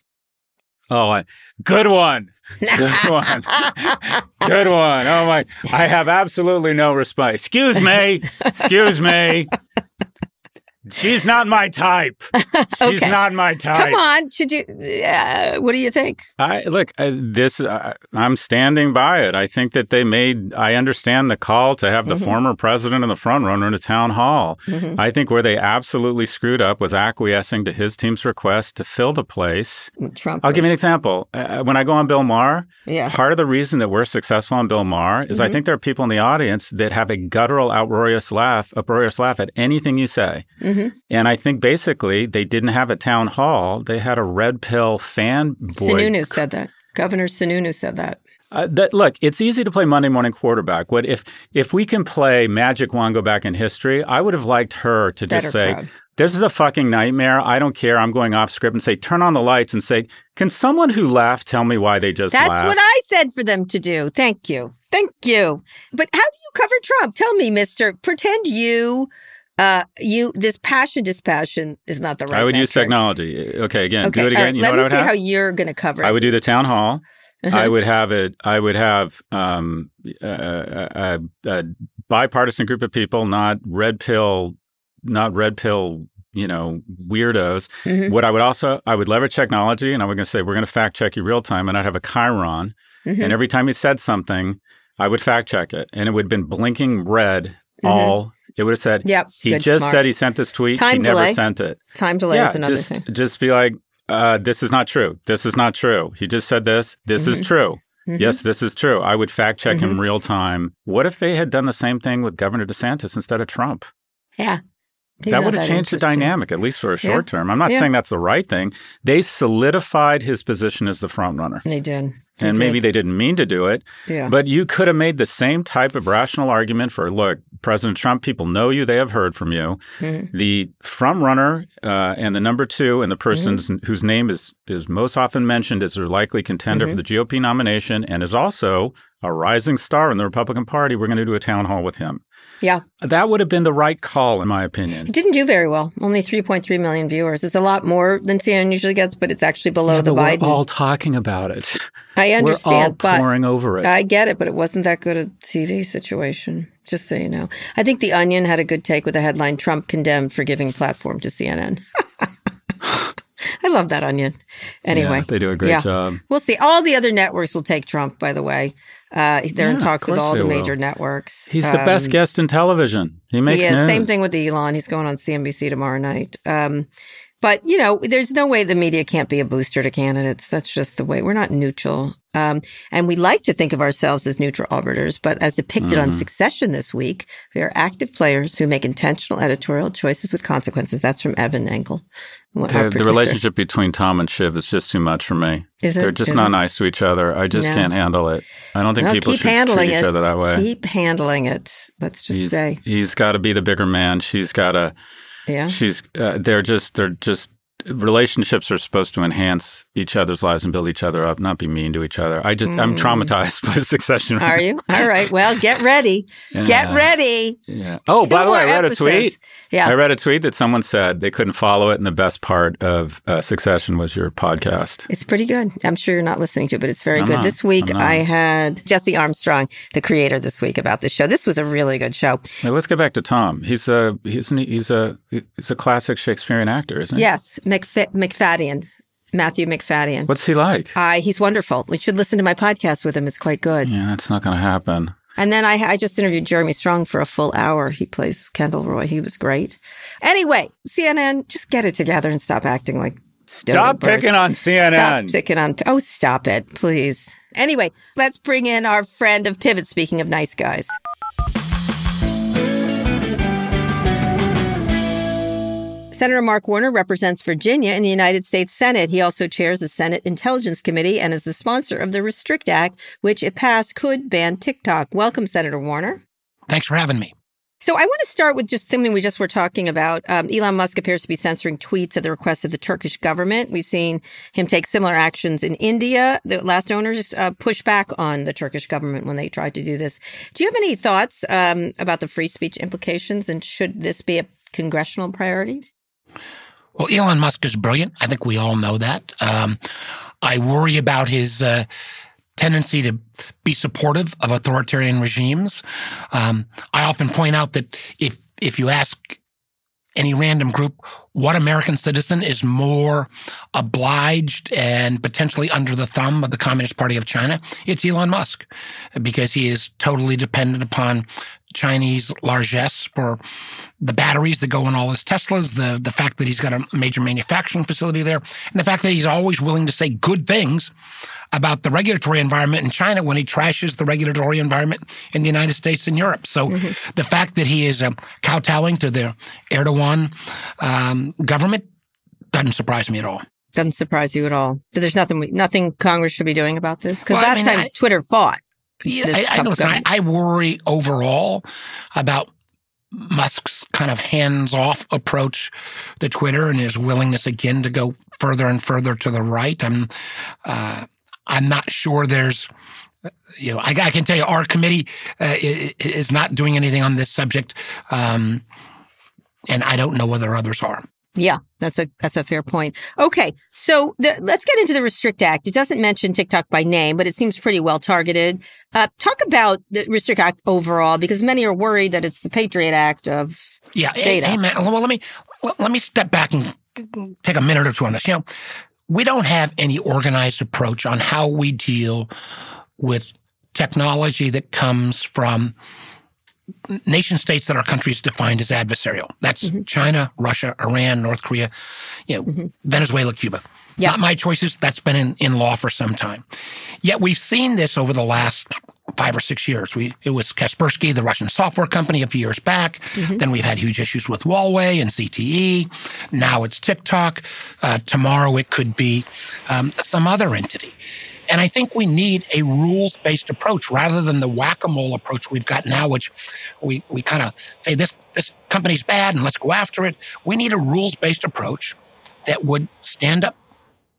Oh, I, good one. Good one. Good one. Oh my! I have absolutely no response. Excuse me. Excuse me. She's not my type. She's Okay. not my type. Come on. Should you, uh, what do you think? I look. Uh, this. Uh, I'm standing by it. I think that they made. I understand the call to have the Mm-hmm. former president and the front runner in a town hall. I think where they absolutely screwed up was acquiescing to his team's request to fill the place. Trump. I'll give you an example. Uh, when I go on Bill Maher, Yeah. part of the reason that we're successful on Bill Maher is I Mm-hmm. think there are people in the audience that have a guttural, outrageous laugh, uproarious laugh at anything you say. Mm-hmm. And I think basically they didn't have a town hall; they had a red pill fan boy. Sununu said that. Governor Sununu said that. Uh, that look, it's easy to play Monday morning quarterback. What if if we can play Magic Wand go back in history? I would have liked her to just Better say, crowd. "This is a fucking nightmare. I don't care. I'm going off script," and say, "Turn on the lights," and say, "Can someone who laughed tell me why they just That's laughed?" what I said for them to do. Thank you. Thank you. But how do you cover Trump? Tell me, mister. Pretend you, uh, you, this passion, dispassion is not the right I would use technology. Okay, again, Okay. do it again. right, You Let know me what see I would how have? you're going to cover it. I would do the town hall. Uh-huh. I would have it. I would have um, a, a, a bipartisan group of people, not red pill, not red pill. You know, weirdos. Mhm. What I would also, I would leverage technology, and I was going to say, we're going to fact check you real time, and I'd have a Chiron, Mhm. and every time he said something, I would fact check it, and it would have been blinking red. Mhm. All it would have said. Yep. He good, just smart. said he sent this tweet. he Time never sent it. time delay yeah, is another just thing. just be like, uh, this is not true. This is not true. He just said this. This is true. Mhm. Yes, this is true. I would fact check Mm-hmm. him real time. What if they had done the same thing with Governor DeSantis instead of Trump? Yeah. He's that would have changed the dynamic, at least for a Yeah. short term. I'm not Yeah. saying that's the right thing. They solidified his position as the front runner. They did. They And maybe they didn't mean to do it, Yeah. but you could have made the same type of rational argument for look, President Trump, people know you, they have heard from you. Mhm. The front runner uh, and the number two, and the person Mm-hmm. whose name is, is most often mentioned as their likely contender Mm-hmm. for the GOP nomination and is also a rising star in the Republican Party, we're going to do a town hall with him. yeah. That would have been the right call, in my opinion. It didn't do very well. Only 3.3 million viewers. It's a lot more than CNN usually gets, but it's actually below Yeah, the Biden. we're all talking about it. I understand. We're all pouring over it. I get it, but it wasn't that good a TV situation. Just so you know, I think the Onion had a good take with the headline: "Trump condemned for giving platform to CNN." Love that Onion. Anyway, Yeah, they do a great yeah. job. We'll see. All the other networks will take Trump. By the way, uh, they're Yeah, in talks with all the will. major networks. He's the best Um, guest in television. He makes he is. news. Same thing with Elon. He's going on CNBC tomorrow night. Um, But, you know, there's no way the media can't be a booster to candidates. That's just the way. We're not neutral. Um, and we like to think of ourselves as neutral arbiters, but as depicted mm-hmm. on Succession this week, we are active players who make intentional editorial choices with consequences. That's from Evan Engel. The, the, relationship between Tom and Shiv is just too much for me. Is it? They're just not it? nice to each other. I just No. can't handle it. I don't think Well, people keep should handling treat each it. other that way. Keep handling it. Let's just he's say, he's got to be the bigger man. She's got to. Yeah. She's. Uh, they're just. They're just. Relationships are supposed to enhance each other's lives and build each other up, not be mean to each other. I just. I'm Mm. traumatized by Succession. right Are you? All right. Well, get ready. now. Get ready. Yeah. Oh, Two by the way, I read a tweet. Yeah. I read a tweet that someone said they couldn't follow it, and the best part of uh, Succession was your podcast. It's pretty good. I'm sure you're not listening to it, but it's very I'm good. not. This week, I'm. I had Jesse Armstrong, the creator, this week about this show. This was a really good show. Hey, let's get back to Tom. He's a he's an, he's a he's a classic Shakespearean actor, isn't he? Yes, McF- Macfadyen, Matthew Macfadyen. What's he like? Uh, he's wonderful. We should listen to my podcast with him. It's quite good. Yeah, that's not going to happen. And then I, I just interviewed Jeremy Strong for a full hour. He plays Kendall Roy. He was great. Anyway, CNN, just get it together and stop acting like Stop picking on CNN. Stop picking on. Oh, stop it, please. Anyway, let's bring in our friend of Pivot. Speaking of nice guys. Senator Mark Warner represents Virginia in the United States Senate. He also chairs the Senate Intelligence Committee and is the sponsor of the Restrict Act, which, if passed, could ban TikTok. Welcome, Senator Warner. Thanks for having me. So I want to start with just something we just were talking about. Um, Elon Musk appears to be censoring tweets at the request of the Turkish government. We've seen him take similar actions in India. The last owners uh, pushed back on the Turkish government when they tried to do this. Do you have any thoughts um, about the free speech implications, and should this be a congressional priority? Well, Elon Musk is brilliant. I think we all know that. Um, I worry about his uh, tendency to be supportive of authoritarian regimes. Um, I often point out that if if you ask any random group what American citizen is more obliged and potentially under the thumb of the Communist Party of China, it's Elon Musk, because he is totally dependent upon Chinese largesse for the batteries that go in all his Teslas, the the fact that he's got a major manufacturing facility there, and the fact that he's always willing to say good things about the regulatory environment in China when he trashes the regulatory environment in the United States and Europe. So the fact that he is um, kowtowing to the Erdogan um, government doesn't surprise me at all. Doesn't surprise you at all. There's nothing we, nothing Congress should be doing about this because Well, I mean, time I- Twitter fought. Yeah, I, I, listen, I. I worry overall about Musk's kind of hands-off approach to Twitter and his willingness again to go further and further to the right. I'm, uh, I'm not sure there's, you know, I, I can tell you our committee uh, is not doing anything on this subject, um, and I don't know whether others are. Yeah, that's a that's a fair point. Okay, so the, let's get into the Restrict Act. It doesn't mention TikTok by name, but it seems pretty well targeted. Uh, talk about the Restrict Act overall, because many are worried that it's the Patriot Act of. Yeah, data. Hey, man, well, let me let, let me step back and take a minute or two on this. You know, we don't have any organized approach on how we deal with technology that comes from nation states that our countries defined as adversarial. That's Mm-hmm. China, Russia, Iran, North Korea, you know, Venezuela, Cuba. Yeah. Not my choices. That's been in, in law for some time. Yet we've seen this over the last five or six years. We it was Kaspersky, the Russian software company, a few years back. Then we've had huge issues with Huawei and ZTE. Now it's TikTok. Uh, tomorrow it could be um, some other entity. And I think we need a rules based approach rather than the whack a mole approach we've got now, which we, we kind of say this, this company's bad and let's go after it. We need a rules based approach that would stand up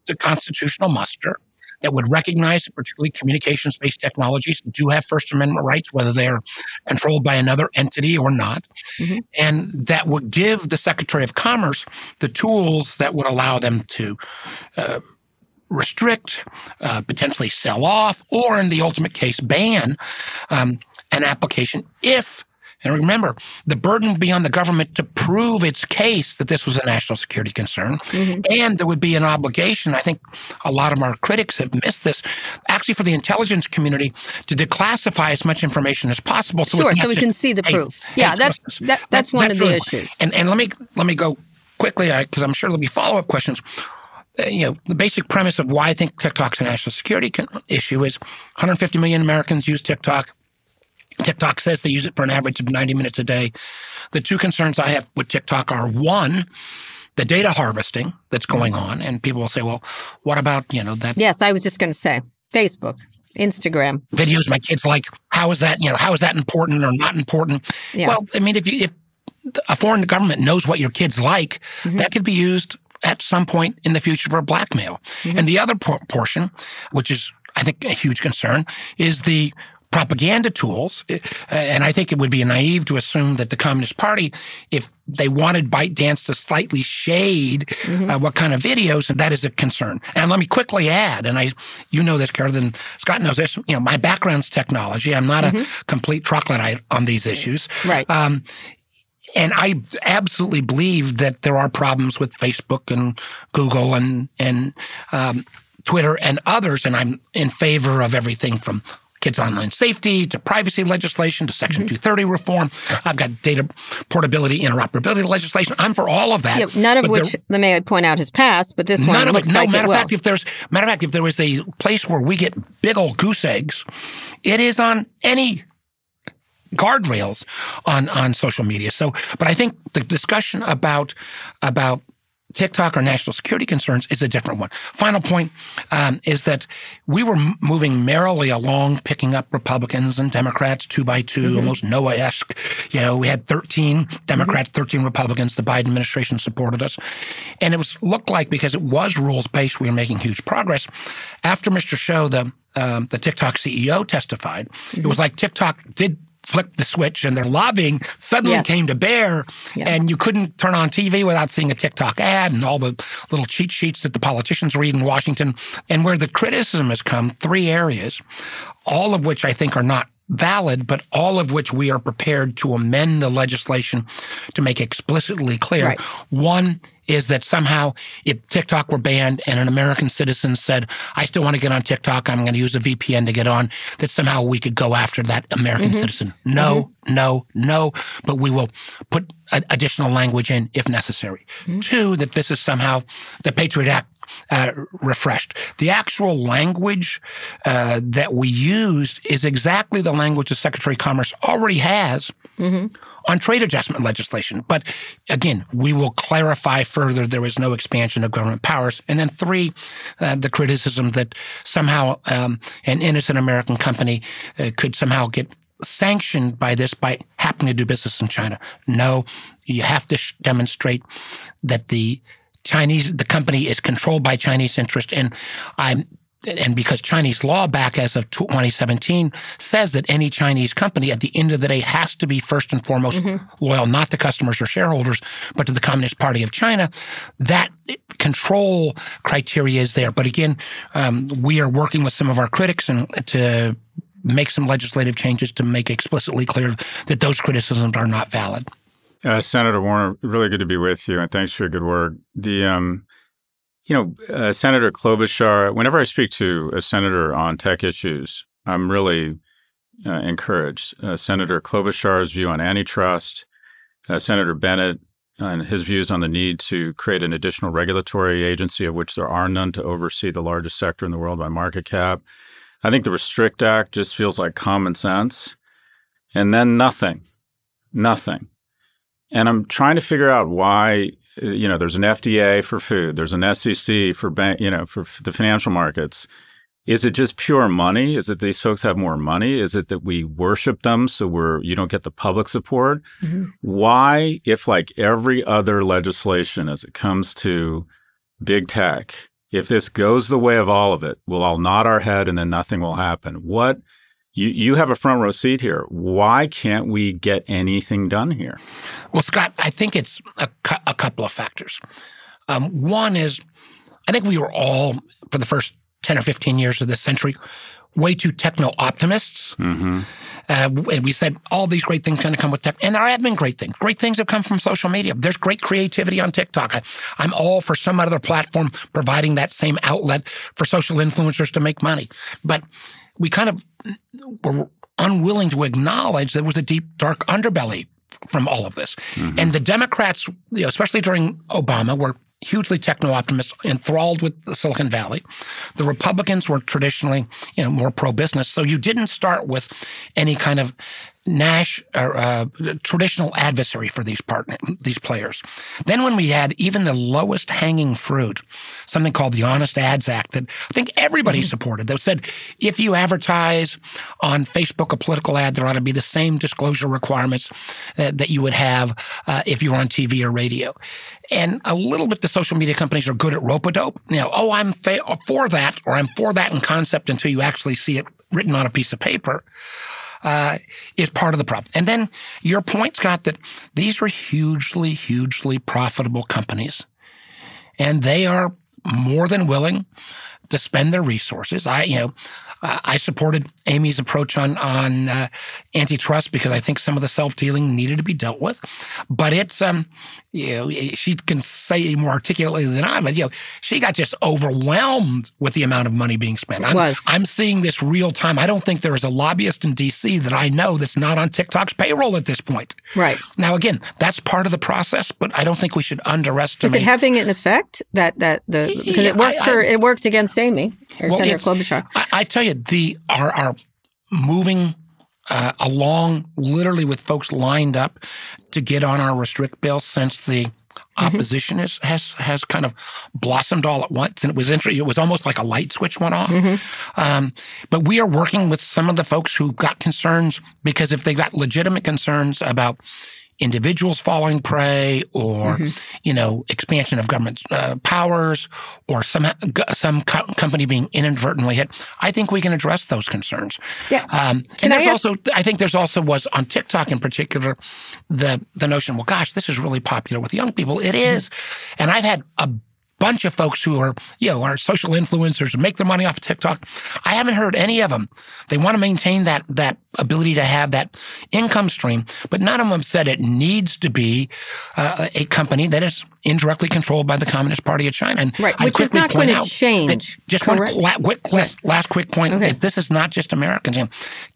to constitutional muster, that would recognize that particularly communications based technologies do have First Amendment rights, whether they're controlled by another entity or not, Mhm. and that would give the Secretary of Commerce the tools that would allow them to uh, restrict, uh, potentially sell off, or in the ultimate case, ban um, an application if. And remember, the burden would be on the government to prove its case that this was a national security concern. And there would be an obligation, I think a lot of our critics have missed this, actually for the intelligence community to declassify as much information as possible. So Sure, so we can see the proof. Yeah, that's that, that's one of the really- issues. And and let me let me go quickly, because I'm sure there'll be follow up questions. Uh, you know, the basic premise of why I think TikTok's a national security issue is 150 million Americans use TikTok. TikTok says they use it for an average of 90 minutes a day. The two concerns I have with TikTok are one, the data harvesting that's going on. And people will say, well, what about, you know, that? Yes, I was just going to say Facebook. Instagram videos my kids like how is that you know how is that important or not important yeah. well i mean if you if a foreign government knows what your kids like mm-hmm. that could be used at some point in the future for blackmail mm-hmm. and the other por- portion which is i think a huge concern is the propaganda tools. And I think it would be naive to assume that the Communist Party, if they wanted ByteDance to slightly shade mm-hmm. uh, what kind of videos, that is a concern. And let me quickly add, and I, you know this, Carol, Scott knows this. You know, my background's technology. I'm not mm-hmm. a complete troglodyte on these issues. Right. Um, and I absolutely believe that there are problems with Facebook and Google and and um, Twitter and others, and I'm in favor of everything from kids' online safety to privacy legislation to Section mm-hmm. 230 reform. I've got data portability, interoperability legislation. I'm for all of that. Yeah, none of which, there, may I point out, has passed, but this one none of it. No, like matter of fact, if there's matter of fact, if there is a place where we get big old goose eggs, it is on any guardrails on on social media. So, but I think the discussion about about TikTok or national security concerns is a different one. Final point um, is that we were moving merrily along, picking up Republicans and Democrats two by 2 mm-hmm. almost Noah-esque. You know, we had 13 Democrats, mm-hmm. 13 Republicans. The Biden administration supported us, and it was looked like because it was rules based, we were making huge progress. After Mr. Show, the um, the TikTok CEO testified, mm-hmm. it was like TikTok did flipped the switch and their lobbying suddenly yes. came to bear yeah. and you couldn't turn on TV without seeing a TikTok ad and all the little cheat sheets that the politicians read in Washington. And where the criticism has come, three areas, all of which I think are not valid, but all of which we are prepared to amend the legislation to make explicitly clear. Right. One is that somehow if TikTok were banned and an American citizen said, I still want to get on TikTok, I'm going to use a VPN to get on, that somehow we could go after that American mm-hmm. citizen. No, mm-hmm. no, no, but we will put additional language in if necessary. Mm-hmm. Two, that this is somehow the Patriot Act uh, refreshed. The actual language uh, that we used is exactly the language the Secretary of Commerce already has mm-hmm on trade adjustment legislation. But again, we will clarify further there is no expansion of government powers. And then three, uh, the criticism that somehow um, an innocent American company uh, could somehow get sanctioned by this by happening to do business in China. No, you have to sh- demonstrate that the Chinese, the company is controlled by Chinese interest. And I'm and because Chinese law back as of 2017 says that any Chinese company at the end of the day has to be first and foremost mm-hmm. loyal not to customers or shareholders, but to the Communist Party of China, that control criteria is there. But again, um, we are working with some of our critics and to make some legislative changes to make explicitly clear that those criticisms are not valid. Uh, Senator Warner, really good to be with you, and thanks for your good work. The um, you know, uh, Senator Klobuchar, whenever I speak to a senator on tech issues, I'm really uh, encouraged. Uh, senator Klobuchar's view on antitrust, uh, Senator Bennet and his views on the need to create an additional regulatory agency of which there are none to oversee the largest sector in the world by market cap. I think the Restrict Act just feels like common sense. And then nothing, nothing. And I'm trying to figure out why you know, there's an FDA for food, there's an SEC for bank, you know, for the financial markets. Is it just pure money? Is it these folks have more money? Is it that we worship them so we're you don't get the public support? Mm-hmm. Why, if like every other legislation as it comes to big tech, if this goes the way of all of it, we'll all nod our head and then nothing will happen. What you you have a front row seat here. Why can't we get anything done here? Well, Scott, I think it's a, cu- a couple of factors. Um, one is, I think we were all for the first ten or fifteen years of this century way too techno optimists. Mm-hmm. Uh, and we said all these great things going to come with tech, and there have been great things. Great things have come from social media. There's great creativity on TikTok. I, I'm all for some other platform providing that same outlet for social influencers to make money, but we kind of were unwilling to acknowledge there was a deep, dark underbelly from all of this. Mm-hmm. And the Democrats, you know, especially during Obama, were hugely techno optimists, enthralled with Silicon Valley. The Republicans were traditionally, you know, more pro business. So you didn't start with any kind of Nash, uh, traditional adversary for these partner, these players. Then, when we had even the lowest hanging fruit, something called the Honest Ads Act that I think everybody mm-hmm. supported, that said if you advertise on Facebook a political ad, there ought to be the same disclosure requirements that, that you would have uh, if you were on TV or radio. And a little bit, the social media companies are good at rope a dope. You know, oh, I'm fa- for that, or I'm for that in concept until you actually see it written on a piece of paper uh, is part of the problem. And then your point, Scott, that these are hugely, hugely profitable companies, and they are more than willing to spend their resources. I, you know, I supported Amy's approach on on uh, antitrust because I think some of the self dealing needed to be dealt with. But it's um, you know, she can say more articulately than I, but you know, she got just overwhelmed with the amount of money being spent. I'm, was. I'm seeing this real time. I don't think there is a lobbyist in D.C. that I know that's not on TikTok's payroll at this point. Right now, again, that's part of the process, but I don't think we should underestimate. Is it having an effect that that the because it worked I, for it worked against Amy or well, Senator Klobuchar? I, I tell you the are are moving uh, along literally with folks lined up to get on our restrict bill since the mm-hmm. opposition is, has has kind of blossomed all at once, and it was inter- it was almost like a light switch went off. Mm-hmm. Um, but we are working with some of the folks who've got concerns because if they've got legitimate concerns about individuals falling prey or mm-hmm. you know expansion of government uh, powers or some some co- company being inadvertently hit i think we can address those concerns yeah um, and there's ask- also i think there's also was on tiktok in particular the the notion well gosh this is really popular with young people it is. mm-hmm. mm-hmm. and i've had a bunch of folks who are, you know, are social influencers and make their money off of TikTok. I haven't heard any of them. They want to maintain that that ability to have that income stream, but none of them said it needs to be uh, a company that is indirectly controlled by the Communist Party of China. And right, which is not going to change. Just Correct. one quick, last, last, quick point. Okay. This is not just Americans.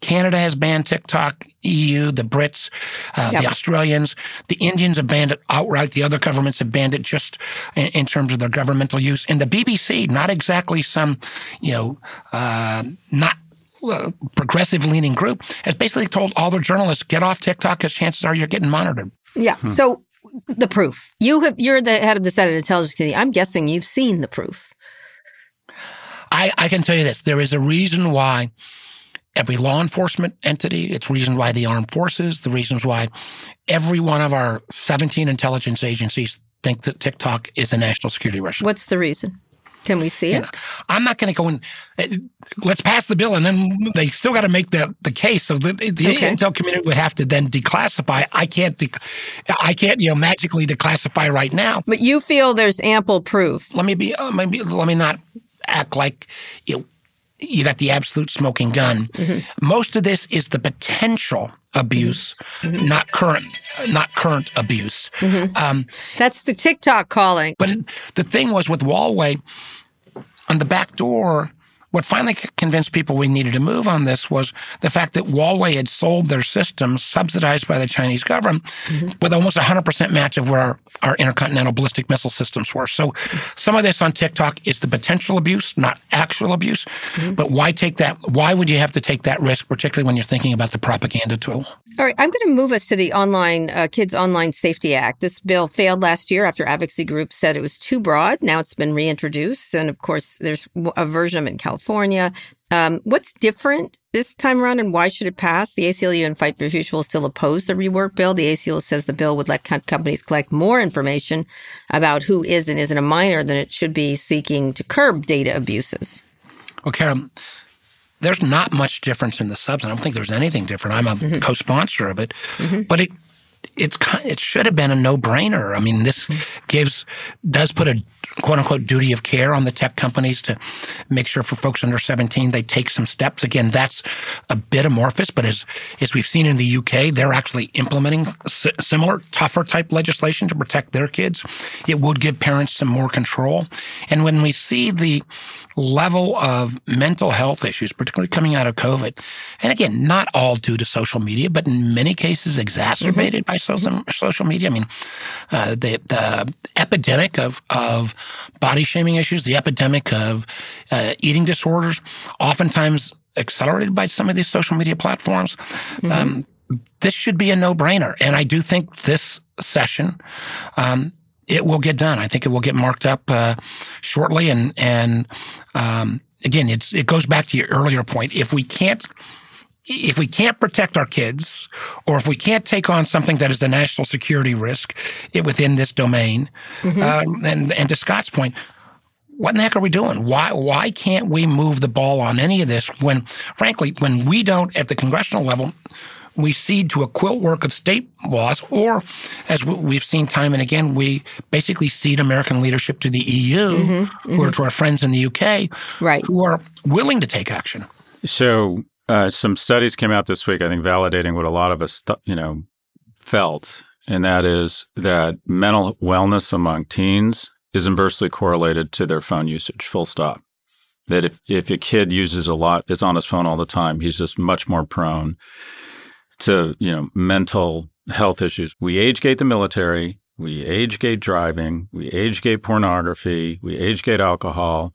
Canada has banned TikTok, EU, the Brits, uh, yep. the Australians, the Indians have banned it outright. The other governments have banned it just in, in terms of their governmental use. And the BBC, not exactly some, you know, uh, not uh, progressive leaning group has basically told all their journalists get off TikTok because chances are you're getting monitored. Yeah. Hmm. So the proof. You have you're the head of the Senate Intelligence Committee. I'm guessing you've seen the proof. I, I can tell you this. There is a reason why every law enforcement entity, it's reason why the armed forces, the reasons why every one of our 17 intelligence agencies think that TikTok is a national security risk. What's the reason? Can we see it? I'm not going to go in. Uh, let's pass the bill, and then they still got to make the, the case. So the, the okay. intel community would have to then declassify. I can't. De- I can't. You know, magically declassify right now. But you feel there's ample proof. Let me be. Uh, maybe let me not act like you. Know, you got the absolute smoking gun. Mm-hmm. Most of this is the potential abuse, mm-hmm. not current, not current abuse. Mm-hmm. Um, That's the TikTok calling. But it, the thing was with Huawei, on the back door, what finally convinced people we needed to move on this was the fact that Huawei had sold their systems subsidized by the Chinese government mm-hmm. with almost 100% match of where our, our, intercontinental ballistic missile systems were. So some of this on TikTok is the potential abuse, not actual abuse. Mm-hmm. But why take that? Why would you have to take that risk, particularly when you're thinking about the propaganda tool? All right, I'm going to move us to the online uh, Kids Online Safety Act. This bill failed last year after advocacy groups said it was too broad. Now it's been reintroduced, and of course, there's a version of it in California California. Um, what's different this time around and why should it pass? The ACLU and Fight for Future will still oppose the rework bill. The ACLU says the bill would let companies collect more information about who is and isn't a minor than it should be seeking to curb data abuses. Well, Karen, there's not much difference in the substance. I don't think there's anything different. I'm a mm-hmm. co-sponsor of it, mm-hmm. but it it's it should have been a no-brainer. I mean, this gives does put a quote unquote duty of care on the tech companies to make sure for folks under 17 they take some steps. Again, that's a bit amorphous, but as as we've seen in the UK, they're actually implementing similar tougher type legislation to protect their kids. It would give parents some more control. And when we see the level of mental health issues, particularly coming out of COVID, and again, not all due to social media, but in many cases exacerbated mm-hmm. by social, social media. I mean, uh, the, the epidemic of, of body shaming issues, the epidemic of uh, eating disorders, oftentimes accelerated by some of these social media platforms. Mm-hmm. Um, this should be a no brainer. And I do think this session, um, it will get done. I think it will get marked up uh, shortly. And, and um, again, it's, it goes back to your earlier point. If we can't if we can't protect our kids, or if we can't take on something that is a national security risk within this domain, mm-hmm. uh, and, and to Scott's point, what in the heck are we doing? Why why can't we move the ball on any of this when, frankly, when we don't at the congressional level, we cede to a quilt work of state laws, or as we've seen time and again, we basically cede American leadership to the EU mm-hmm, mm-hmm. or to our friends in the UK, right. who are willing to take action. So, uh, some studies came out this week, I think, validating what a lot of us, you know, felt, and that is that mental wellness among teens is inversely correlated to their phone usage, full stop. That if, if a kid uses a lot, is on his phone all the time, he's just much more prone to, you know, mental health issues. We age gate the military, we age gate driving, we age gate pornography, we age gate alcohol.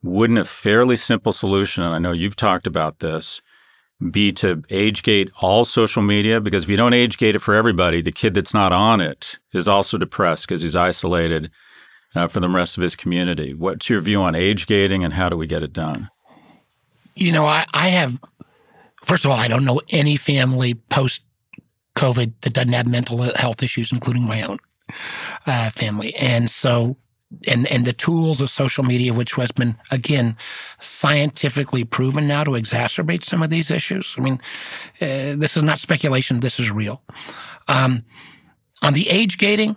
Wouldn't a fairly simple solution, and I know you've talked about this, be to age gate all social media? Because if you don't age gate it for everybody, the kid that's not on it is also depressed because he's isolated uh, for the rest of his community. What's your view on age gating and how do we get it done? You know, I, I have, first of all, I don't know any family post COVID that doesn't have mental health issues, including my own uh, family. And so, and, and the tools of social media, which has been, again, scientifically proven now to exacerbate some of these issues. I mean, uh, this is not speculation, this is real. Um, on the age gating,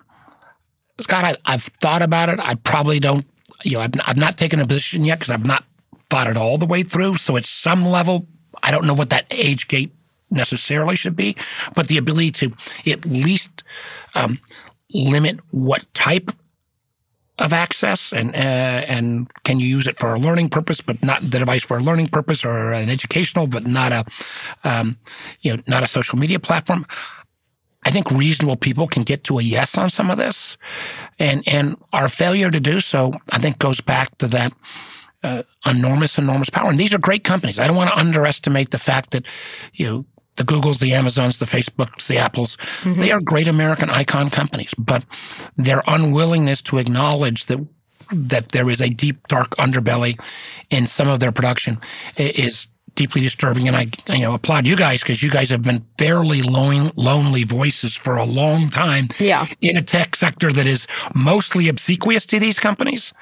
Scott, I, have thought about it. I probably don't, you know, I've, I've not taken a position yet because I've not thought it all the way through. So at some level, I don't know what that age gate necessarily should be, but the ability to at least um, limit what type of access and uh, and can you use it for a learning purpose, but not the device for a learning purpose or an educational, but not a um, you know not a social media platform. I think reasonable people can get to a yes on some of this. And, and our failure to do so, I think, goes back to that uh, enormous, enormous power. And these are great companies. I don't want to underestimate the fact that, you know, the Googles, the Amazons, the Facebooks, the Apples, mm-hmm. they are great American icon companies, but their unwillingness to acknowledge that that there is a deep, dark underbelly in some of their production is deeply disturbing. And I, you know, applaud you guys because you guys have been fairly lone, lonely voices for a long time. Yeah. In a tech sector that is mostly obsequious to these companies.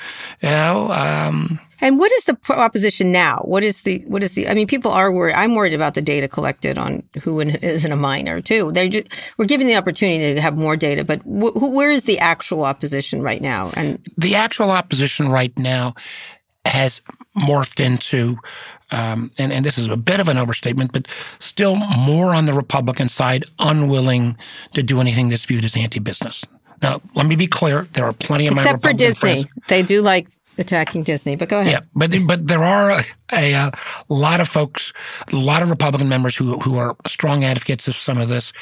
You know, um, and what is the proposition now? What is the what is the? I mean, people are worried. I'm worried about the data collected on who isn't a minor too. They're just we're given the opportunity to have more data, but wh- where is the actual opposition right now? And the actual opposition right now has morphed into um, and, and this is a bit of an overstatement, but still more on the Republican side, unwilling to do anything that's viewed as anti-business. Now, let me be clear: there are plenty of except my for Disney. Friends. They do like attacking Disney, but go ahead. Yeah, but but there are a, a, lot of folks, a lot of Republican members who who are strong advocates of some of this.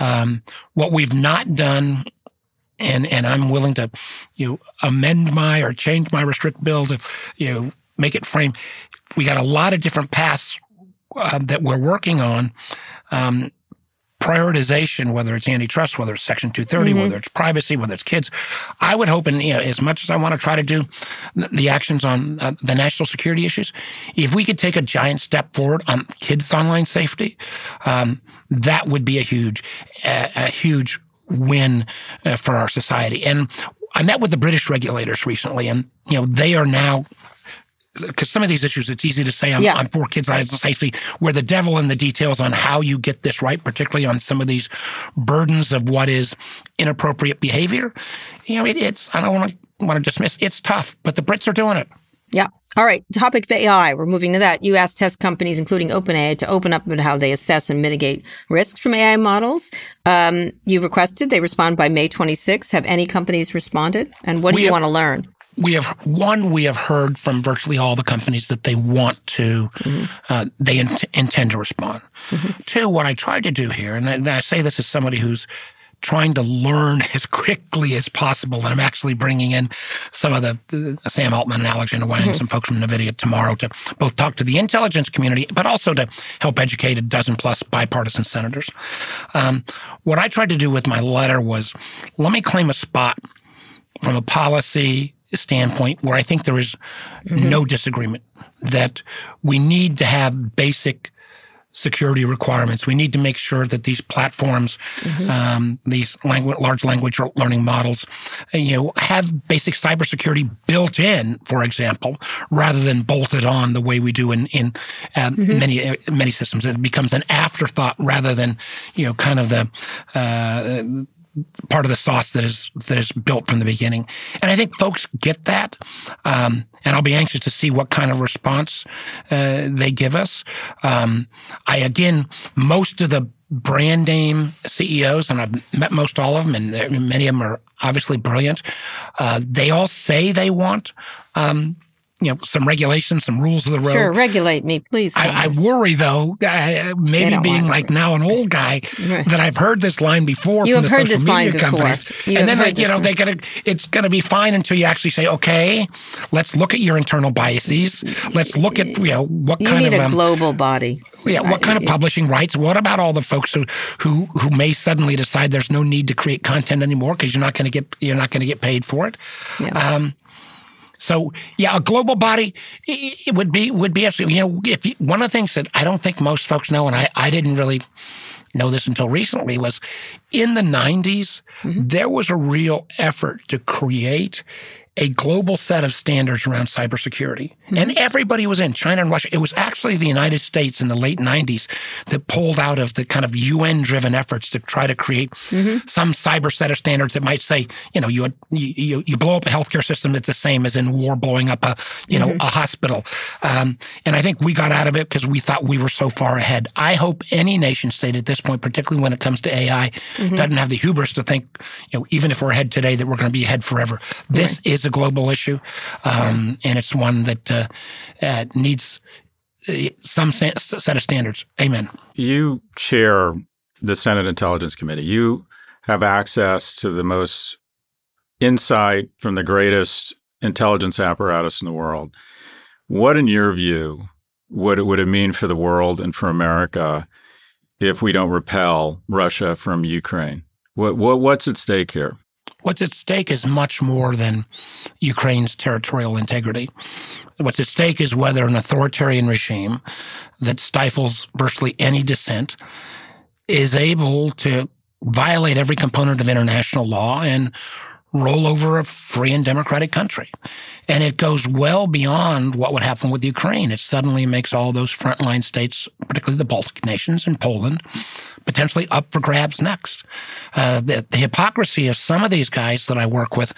Um, what we've not done and and I'm willing to you know, amend my or change my restrict bill to you know make it frame we got a lot of different paths uh, that we're working on. Um, prioritization, whether it's antitrust, whether it's Section 230, mm-hmm. whether it's privacy, whether it's kids. I would hope, and you know, as much as I want to try to do the actions on uh, the national security issues, if we could take a giant step forward on kids' online safety, um, that would be a huge, a, a huge win uh, for our society. And I met with the British regulators recently, and you know, they are now because some of these issues, it's easy to say I'm, yeah. I'm for kids' and safety, where the devil in the details on how you get this right, particularly on some of these burdens of what is inappropriate behavior. You know, it, it's, I don't want to want to dismiss, it's tough, but the Brits are doing it. Yeah. All right. Topic of AI. We're moving to that. You asked test companies, including OpenAI, to open up about how they assess and mitigate risks from AI models. Um, you requested they respond by May 26. Have any companies responded? And what do you have, want to learn? We have one we have heard from virtually all the companies that they want to mm-hmm. uh, they in- intend to respond mm-hmm. two what i tried to do here and I, I, say this as somebody who's trying to learn as quickly as possible. And I'm actually bringing in some of the, the Sam Altman and Alexandr Wang, mm-hmm. some folks from NVIDIA tomorrow to both talk to the intelligence community, but also to help educate a dozen plus bipartisan senators. Um, what I tried to do with my letter was let me claim a spot from a policy standpoint where I think there is mm-hmm. no disagreement that we need to have basic security requirements. We need to make sure that these platforms, mm-hmm. um, these language, large language learning models, uh, you know, have basic cybersecurity built in, for example, rather than bolted on the way we do in in um, mm-hmm. many uh, many systems. It becomes an afterthought rather than you know kind of the uh, part of the sauce that is that is built from the beginning. And I think folks get that. Um, and I'll be anxious to see what kind of response uh, they give us. Um, I again, most of the brand name CEOs, and I've met most all of them, and many of them are obviously brilliant. Uh, they all say they want um, you know some regulations, some rules of the road. Sure, regulate me, please. I, I worry though, uh, maybe being like now an old guy, right. that I've heard this line before. You from have the heard this line before, and then like, you know they're gonna it's gonna be fine until you actually say, okay, let's look at your internal biases. Let's look at you know what you kind of a um, global body. Yeah, what kind of publishing rights? What about all the folks who who who may suddenly decide there's no need to create content anymore because you're not going to get you're not going to get paid for it? Yeah. Um, so yeah, a global body it would be would be. You know, if you, one of the things that I don't think most folks know, and I I didn't really know this until recently, was in the 90s mm-hmm. there was a real effort to create a global set of standards around cybersecurity. Mm-hmm. And everybody was in China and Russia. It was actually the United States in the late 90s that pulled out of the kind of UN driven efforts to try to create mm-hmm. some cyber set of standards that might say, you know, you, you, you blow up a healthcare system that's the same as in war blowing up a, you know, mm-hmm. a hospital. Um, and I think we got out of it because we thought we were so far ahead. I hope any nation state at this point, particularly when it comes to AI, mm-hmm. doesn't have the hubris to think, you know, even if we're ahead today, that we're going to be ahead forever. This right. is is a global issue, um, and it's one that uh, uh, needs uh, some set of standards. Amen. You chair the Senate Intelligence Committee. You have access to the most insight from the greatest intelligence apparatus in the world. What, in your view, would it, would it mean for the world and for America if we don't repel Russia from Ukraine? What, what what's at stake here? What's at stake is much more than Ukraine's territorial integrity. What's at stake is whether an authoritarian regime that stifles virtually any dissent is able to violate every component of international law and roll over a free and democratic country. And it goes well beyond what would happen with Ukraine. It suddenly makes all those frontline states, particularly the Baltic nations and Poland, potentially up for grabs next. Uh, the, the hypocrisy of some of these guys that I work with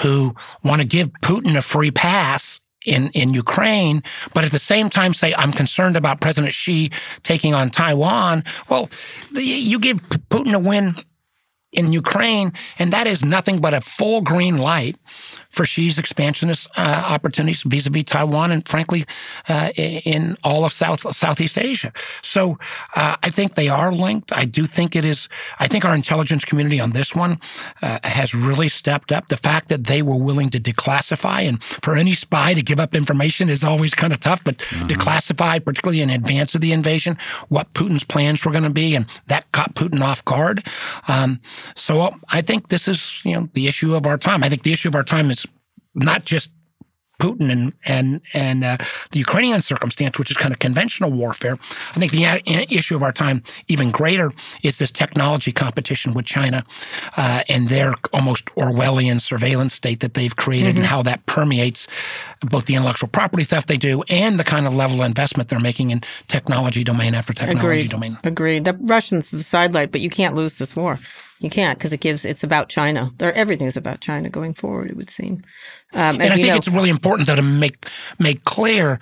who want to give Putin a free pass in, in Ukraine, but at the same time say, I'm concerned about President Xi taking on Taiwan. Well, you give Putin a win in Ukraine, and that is nothing but a full green light for Xi's expansionist uh, opportunities vis-a-vis Taiwan and, frankly, uh, in all of South Southeast Asia. So uh, I think they are linked. I do think it is. I think our intelligence community on this one uh, has really stepped up. The fact that they were willing to declassify, and for any spy to give up information is always kind of tough, but mm-hmm. declassify, particularly in advance of the invasion, what Putin's plans were going to be, and that caught Putin off guard. Um, so I think this is, you know, the issue of our time. I think the issue of our time is not just Putin and and and uh, the Ukrainian circumstance, which is kind of conventional warfare. I think the a- issue of our time, even greater, is this technology competition with China uh, and their almost Orwellian surveillance state that they've created, mm-hmm. and how that permeates both the intellectual property theft they do and the kind of level of investment they're making in technology domain after technology Agreed. domain. Agreed. The Russians are the sidelight, but you can't lose this war. You can't because it gives it's about China. There, everything's about China going forward. It would seem. Um, and I think know, it's really important though to make make clear,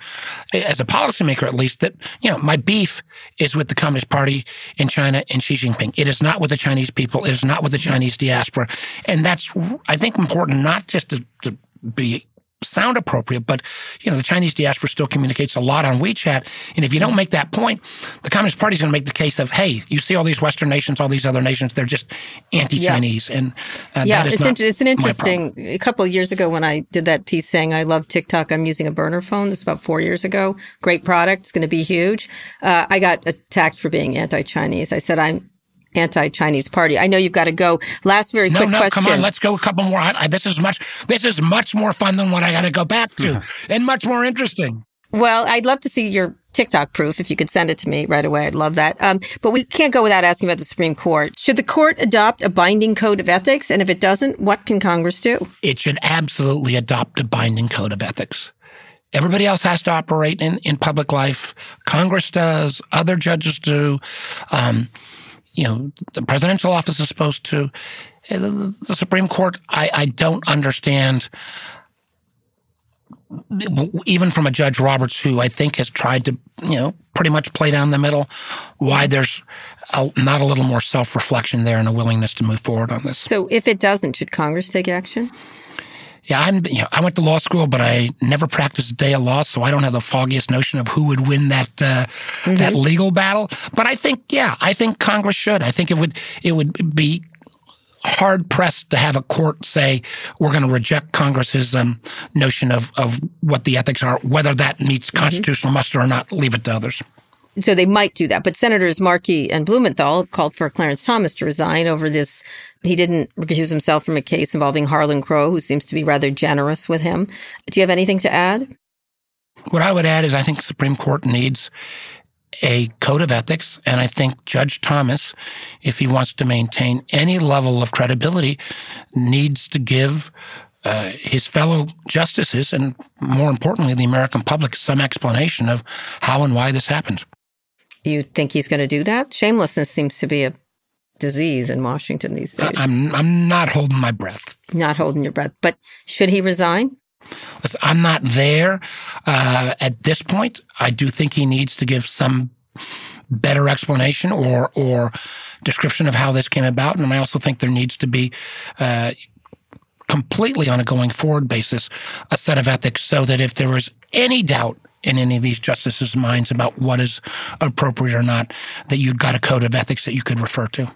as a policymaker at least, that you know my beef is with the Communist Party in China and Xi Jinping. It is not with the Chinese people. It is not with the Chinese diaspora, and that's I think important not just to, to be sound appropriate, but you know the Chinese diaspora still communicates a lot on WeChat, and if you don't make that point, the Communist Party is going to make the case of, hey, you see all these Western nations, all these other nations, they're just anti-Chinese, yeah. and uh, yeah, it's, in, it's an interesting. A couple of years ago, when I did that piece saying I love TikTok, I'm using a burner phone. This is about four years ago. Great product. It's going to be huge. Uh, I got attacked for being anti-Chinese. I said I'm anti-Chinese party. I know you've got to go. Last very no, quick no, question. come on, let's go a couple more. I, I, this is much. This is much more fun than what I got to go back to, and much more interesting. Well, I'd love to see your TikTok proof if you could send it to me right away. I'd love that. Um, but we can't go without asking about the Supreme Court. Should the court adopt a binding code of ethics? And if it doesn't, what can Congress do? It should absolutely adopt a binding code of ethics. Everybody else has to operate in, in public life. Congress does, other judges do. Um, you know, the presidential office is supposed to. Eh, the, the Supreme Court, I, I don't understand even from a Judge Roberts who I think has tried to, you know, pretty much play down the middle, why there's a, not a little more self reflection there and a willingness to move forward on this. So, if it doesn't, should Congress take action? Yeah, I'm, you know, I went to law school, but I never practiced a day of law, so I don't have the foggiest notion of who would win that uh, mm-hmm. that legal battle. But I think, yeah, I think Congress should. I think it would it would be hard pressed to have a court say we're going to reject Congress's um, notion of of what the ethics are, whether that meets mm-hmm. constitutional muster or not. Leave it to others. So they might do that. But Senators Markey and Blumenthal have called for Clarence Thomas to resign over this. He didn't recuse himself from a case involving Harlan Crow, who seems to be rather generous with him. Do you have anything to add? What I would add is I think Supreme Court needs a code of ethics. And I think Judge Thomas, if he wants to maintain any level of credibility, needs to give uh, his fellow justices and, more importantly, the American public some explanation of how and why this happened. You think he's going to do that? Shamelessness seems to be a disease in Washington these days. I'm I'm not holding my breath. Not holding your breath. But should he resign? Listen, I'm not there uh, at this point. I do think he needs to give some better explanation or or description of how this came about, and I also think there needs to be. Uh, completely on a going forward basis, a set of ethics so that if there was any doubt in any of these justices' minds about what is appropriate or not, that you've got a code of ethics that you could refer to.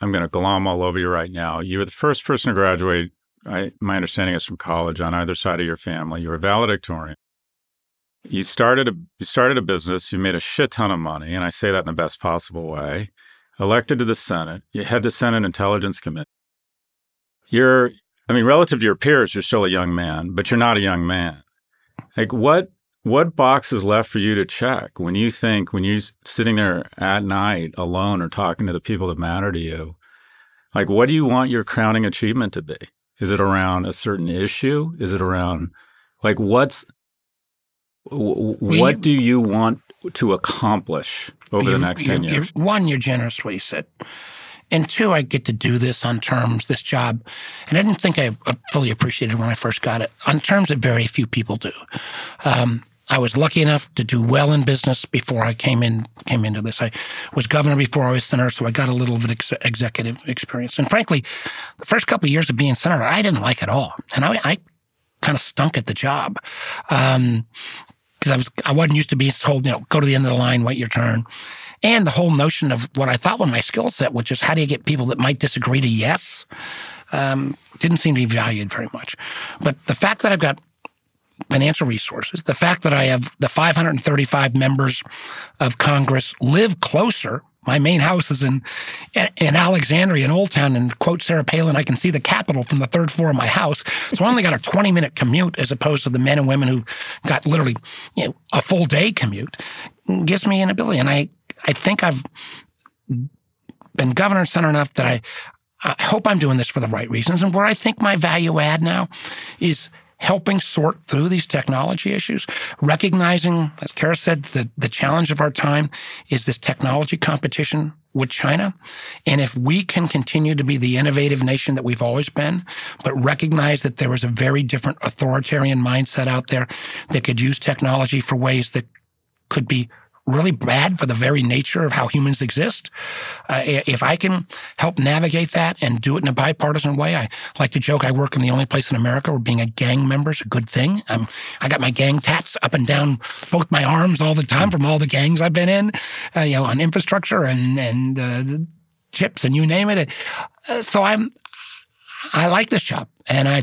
I'm going to glom all over you right now. You were the first person to graduate I, my understanding is from college on either side of your family. You were a valedictorian. You started a you started a business. You made a shit ton of money, and I say that in the best possible way. Elected to the Senate. You head the Senate Intelligence Committee. You're, I mean, relative to your peers, you're still a young man, but you're not a young man. Like what what box is left for you to check when you think when you're sitting there at night alone or talking to the people that matter to you? Like, what do you want your crowning achievement to be? Is it around a certain issue? Is it around like what's what do you want to accomplish over the next 10 years? One, you're generous, what you said. And two, I get to do this on terms, this job. And I didn't think I fully appreciated when I first got it, on terms that very few people do. Um, I was lucky enough to do well in business before I came in came into this. I was governor before I was senator, so I got a little bit ex- executive experience. And frankly, the first couple of years of being senator, I didn't like at all, and I, I kind of stunk at the job because um, I was I wasn't used to being told, you know, go to the end of the line, wait your turn. And the whole notion of what I thought was my skill set, which is how do you get people that might disagree to yes, um, didn't seem to be valued very much. But the fact that I've got financial resources, the fact that I have the 535 members of Congress live closer. My main house is in in Alexandria, in Old Town, and quote Sarah Palin, I can see the Capitol from the third floor of my house. So I only got a 20 minute commute as opposed to the men and women who got literally you know, a full day commute. Gives me an ability, and I I think I've been governor and senator enough that I I hope I'm doing this for the right reasons. And where I think my value add now is helping sort through these technology issues, recognizing, as Kara said, that the challenge of our time is this technology competition with China. And if we can continue to be the innovative nation that we've always been, but recognize that there is a very different authoritarian mindset out there that could use technology for ways that could be really bad for the very nature of how humans exist. Uh, if I can help navigate that and do it in a bipartisan way, I like to joke I work in the only place in America where being a gang member is a good thing. I'm, I got my gang tats up and down both my arms all the time from all the gangs I've been in, uh, you know, on infrastructure and and uh, chips and you name it. Uh, so I'm I like this job, and I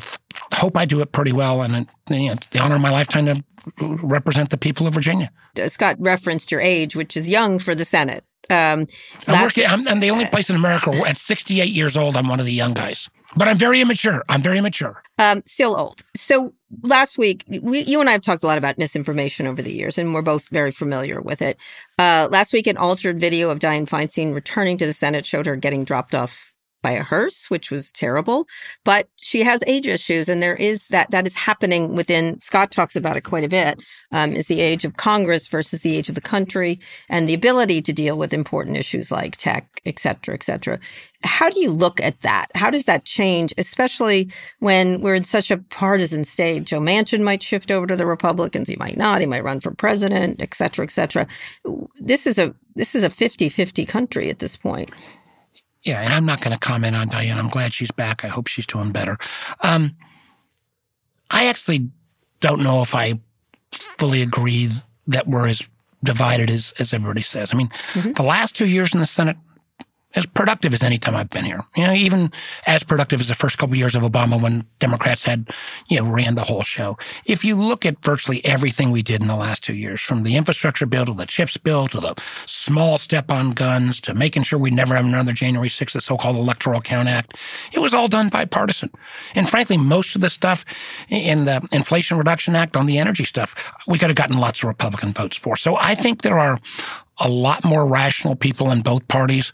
hope I do it pretty well. And it, you know, it's the honor of my lifetime to represent the people of Virginia. Scott referenced your age, which is young for the Senate. Um, I'm, working, I'm, I'm the only place in America at 68 years old. I'm one of the young guys, but I'm very immature. I'm very immature. Um, still old. So last week, we, you and I have talked a lot about misinformation over the years, and we're both very familiar with it. Uh, last week, an altered video of Dianne Feinstein returning to the Senate showed her getting dropped off by a hearse, which was terrible. But she has age issues, and there is that that is happening within. Scott talks about it quite a bit. Um, is the age of Congress versus the age of the country, and the ability to deal with important issues like tech, et cetera, et cetera. How do you look at that? How does that change, especially when we're in such a partisan state? Joe Manchin might shift over to the Republicans. He might not. He might run for president, et cetera, et cetera. This is a this is a 50-50 country at this point. Yeah, and I'm not going to comment on Dianne. I'm glad she's back. I hope she's doing better. Um, I actually don't know if I fully agree that we're as divided as, as everybody says. I mean, mm-hmm. the last two years in the Senate, as productive as any time I've been here. You know, even as productive as the first couple of years of Obama when Democrats had, you know, ran the whole show. If you look at virtually everything we did in the last two years, from the infrastructure bill to the CHIPS bill to the small step on guns to making sure we never have another January 6th, the so-called Electoral Count Act, it was all done bipartisan. And frankly, most of the stuff in the Inflation Reduction Act on the energy stuff, we could have gotten lots of Republican votes for. So I think there are a lot more rational people in both parties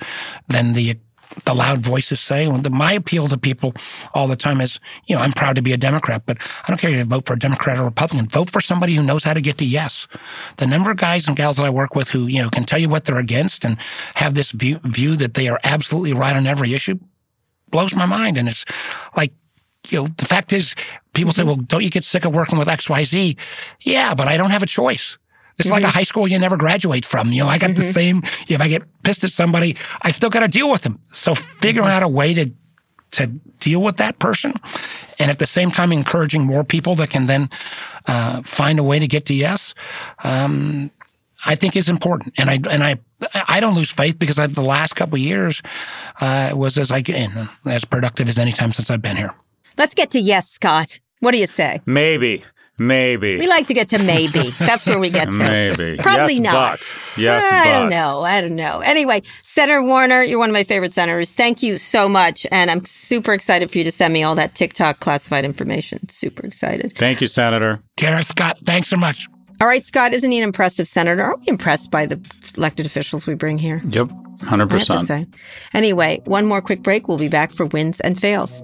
than the the loud voices say. My appeal to people all the time is, you know, I'm proud to be a Democrat, but I don't care if you vote for a Democrat or Republican. Vote for somebody who knows how to get to yes. The number of guys and gals that I work with who, you know, can tell you what they're against and have this view, view that they are absolutely right on every issue blows my mind. And it's like, you know, the fact is, people say, mm-hmm. well, don't you get sick of working with XYZ? Yeah, but I don't have a choice. It's mm-hmm. like a mm-hmm. high school you never graduate from. You know, I got mm-hmm. the same. If I get pissed at somebody, I still got to deal with them. So figuring mm-hmm. out a way to to deal with that person, and at the same time encouraging more people that can then uh, find a way to get to yes, um, I think is important. And I and I I don't lose faith because I, the last couple of years uh, was as I in as productive as any time since I've been here. Let's get to yes, Scott. What do you say? Maybe. Maybe. We like to get to maybe. That's where we get to. maybe. Probably yes, not. But. Yes, I but. don't know. I don't know. Anyway, Senator Warner, you're one of my favorite senators. Thank you so much. And I'm super excited for you to send me all that TikTok classified information. Super excited. Thank you, Senator. Gareth Scott, thanks so much. All right, Scott, isn't he an impressive senator? Are we impressed by the elected officials we bring here? Yep, 100%. I have to say. Anyway, one more quick break. We'll be back for wins and fails.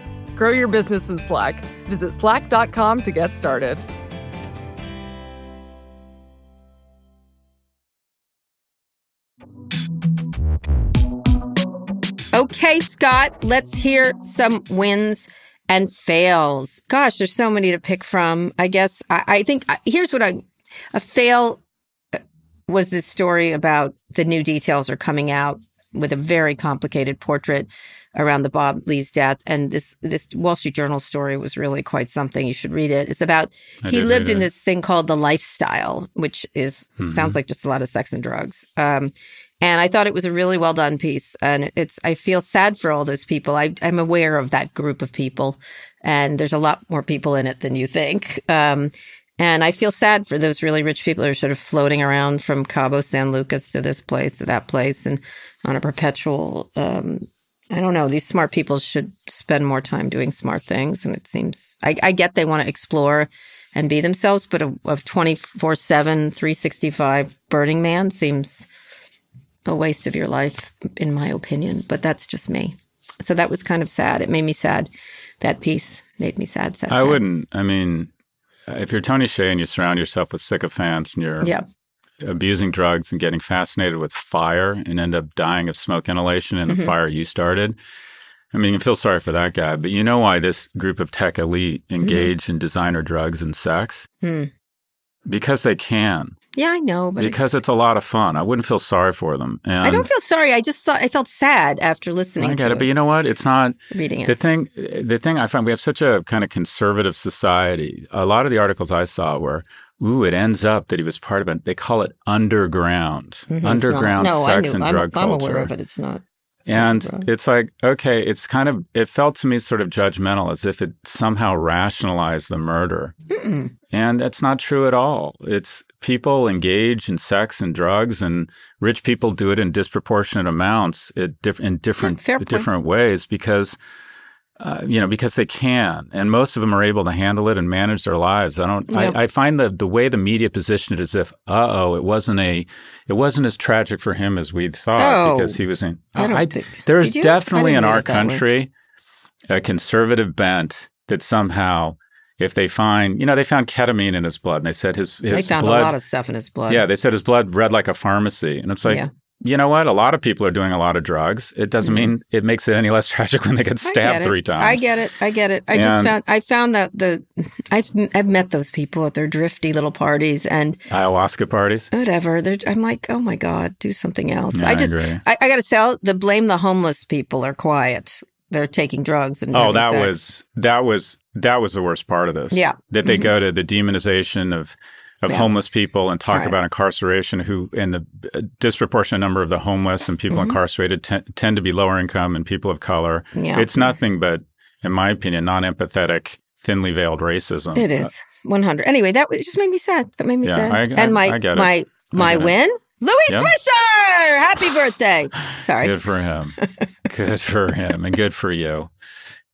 Grow your business in Slack. Visit slack.com to get started. Okay, Scott, let's hear some wins and fails. Gosh, there's so many to pick from. I guess I, I think here's what I a fail uh, was this story about the new details are coming out with a very complicated portrait around the Bob Lee's death. And this this Wall Street Journal story was really quite something. You should read it. It's about I he lived in this thing called the lifestyle, which is Mhm. sounds like just a lot of sex and drugs. Um, and I thought it was a really well done piece. And it's I feel sad for all those people. I, I'm aware of that group of people, and there's a lot more people in it than you think. Um, and I feel sad for those really rich people who are sort of floating around from Cabo San Lucas to this place to that place and on a perpetual. Um, I don't know. These smart people should spend more time doing smart things. And it seems, I, I get they want to explore and be themselves, but a, a 24 7, 365 Burning Man seems a waste of your life, in my opinion. But that's just me. So that was kind of sad. It made me sad. That piece made me sad, sad. I sad. wouldn't. I mean, if you're Tony Hsieh and you surround yourself with sycophants and you're Yeah. Abusing drugs and getting fascinated with fire and end up dying of smoke inhalation in the fire you started, I mean, you feel sorry for that guy. But you know why this group of tech elite engage in designer drugs and sex? Hmm. Because they can. Yeah, I know, but because it's, a lot of fun. I wouldn't feel sorry for them. And I don't feel sorry. I just thought I felt sad after listening I get to it, but you know what? It's not reading it. the thing. The thing I find we have such a kind of conservative society. A lot of the articles I saw were, "Ooh, it ends up that he was part of it." They call it underground, Mhm, not- underground no, I sex knew. and I'm, drug I'm culture. aware of it. It's not. And it's like, okay, it's kind of, it felt to me sort of judgmental as if it somehow rationalized the murder. Mm-mm. And that's not true at all. It's people engage in sex and drugs, and rich people do it in disproportionate amounts diff- in different different ways because. Uh, you know, because they can, and most of them are able to handle it and manage their lives. I don't. Yep. I, I find the the way the media positioned it as if, uh oh, it wasn't a, it wasn't as tragic for him as we'd thought Oh. because he was in. I don't I- think. there's Did you? I definitely in our that way. country a conservative bent that somehow, if they find, you know, they found ketamine in his blood, and they said his his They found blood, a lot of stuff in his blood. yeah, they said his blood read like a pharmacy, and it's like. Yeah. You know what? A lot of people are doing a lot of drugs. It doesn't mean it makes it any less tragic when they get Mm-hmm. I stabbed get three times. I get it. I get it. I just found I found that the I've I've met those people at their drifty little parties and Ayahuasca parties. whatever. They're, I'm like, oh my god, do something else. Yeah, I I just agree. I, I got to tell the blame the homeless people are quiet. They're taking drugs and Oh, that sex. was that was that was the worst part of this. Yeah. that they Mhm. go to the demonization of of Yeah. homeless people and talk Right. about incarceration. Who and the uh, disproportionate number of the homeless and people Mhm. incarcerated ten, tend to be lower income and people of color. yeah. It's nothing but, in my opinion, non-empathetic, thinly veiled racism. It is 100. Anyway, that was- just made me sad. That made me Yeah, sad. I- I- and my I my my it. win, Louis Yeah. Swisher. Happy birthday. Sorry. Good for him. good for him, and good for you.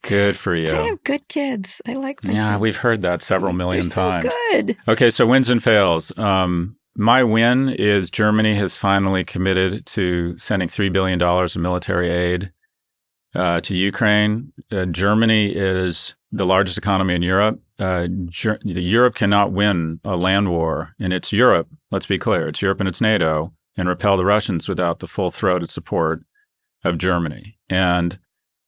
Good for you. I have good kids. I like my Yeah, kids. we've heard that several They're million so times. good. Okay, so wins and fails. Um, my win is Germany has finally committed to sending $3 billion of military aid uh, to Ukraine. Uh, Germany is the largest economy in Europe. Uh, Ger- the Europe cannot win a land war, and it's Europe, let's be clear, it's Europe and it's NATO, and repel the Russians without the full throated support of Germany. And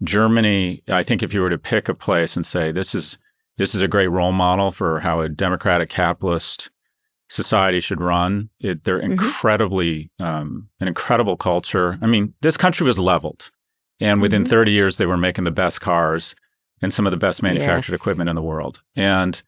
Germany, I think if you were to pick a place and say, this is this is a great role model for how a democratic capitalist society should run. It, they're Mhm. incredibly um, an incredible culture. I mean, this country was leveled, and within Mhm. 30 years, they were making the best cars and some of the best manufactured Yes. equipment in the world, and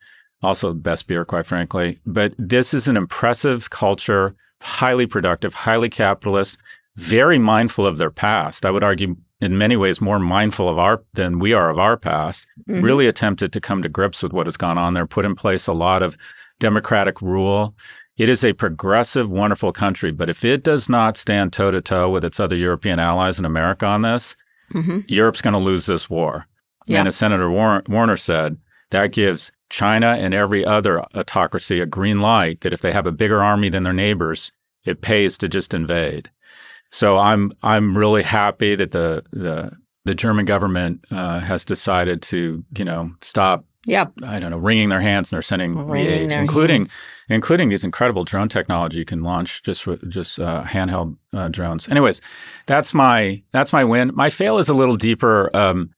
also the best beer, quite frankly. But this is an impressive culture, highly productive, highly capitalist, very mindful of their past. I would argue, in many ways, more mindful of our than we are of our past Mhm. really attempted to come to grips with what has gone on there, put in place a lot of democratic rule. It is a progressive, wonderful country, but if it does not stand toe to toe with its other European allies and America on this, Mhm. Europe's going to lose this war. Yeah. And as Senator War- Warner said, that gives China and every other autocracy a green light that if they have a bigger army than their neighbors, it pays to just invade. So I'm I'm really happy that the the the German government uh, has decided to you know stop Yeah. I don't know wringing their hands and they're sending the Wringing their including hands. including these incredible drone technology you can launch just with just uh, handheld uh, drones. Anyways, that's my that's my win. My fail is a little deeper. Um,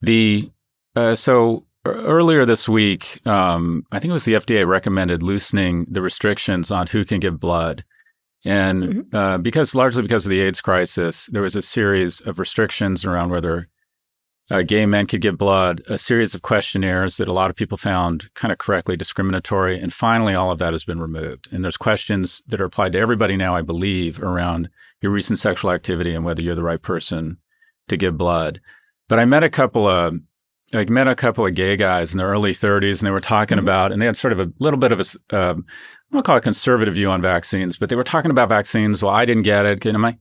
the uh, so earlier this week, um, I think it was the FDA recommended loosening the restrictions on who can give blood. And Mm-hmm. uh, because largely because of the AIDS crisis, there was a series of restrictions around whether uh, gay men could give blood, a series of questionnaires that a lot of people found kind of correctly discriminatory. And finally, all of that has been removed. And there's questions that are applied to everybody now, I believe, around your recent sexual activity and whether you're the right person to give blood. But I met a couple of I met a couple of gay guys in their early 30s, and they were talking Mhm. about, and they had sort of a little bit of a um, I don't call it conservative view on vaccines, but they were talking about vaccines. Well, I didn't get it. And I'm like,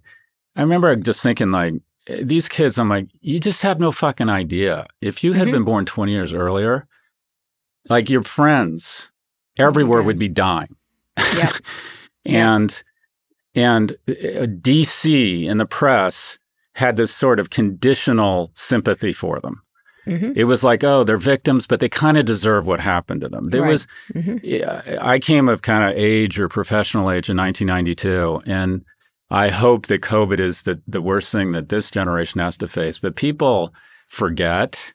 I remember just thinking, like, eh, these kids, I'm like, you just have no fucking idea. If you had Mhm. been born 20 years earlier, like your friends everywhere would be dying. Yeah. and and uh, DC and the press had this sort of conditional sympathy for them. Mhm. It was like, oh, they're victims, but they kind of deserve what happened to them. There Right. was, Mhm. I came of kind of age or professional age in 1992, and I hope that COVID is the, the worst thing that this generation has to face. But people forget.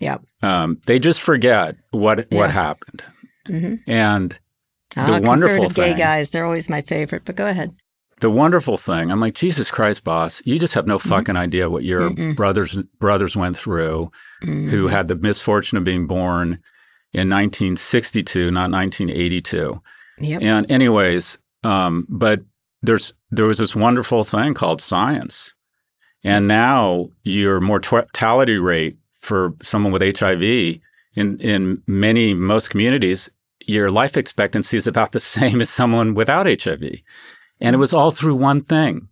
Yep. Um, they just forget what Yeah. what happened. Mhm. And Ah, the wonderful conservative gay guys, they're always my favorite, but go ahead. The wonderful thing, I'm like, Jesus Christ, boss, you just have no fucking idea what your Mm-hmm. Mm-mm. brothers brothers went through Mm. who had the misfortune of being born in 1962, not 1982. Yep. And anyways, um, but there's there was this wonderful thing called science, and now your mortality rate for someone with HIV in in many most communities, your life expectancy is about the same as someone without HIV, and it was all through one thing.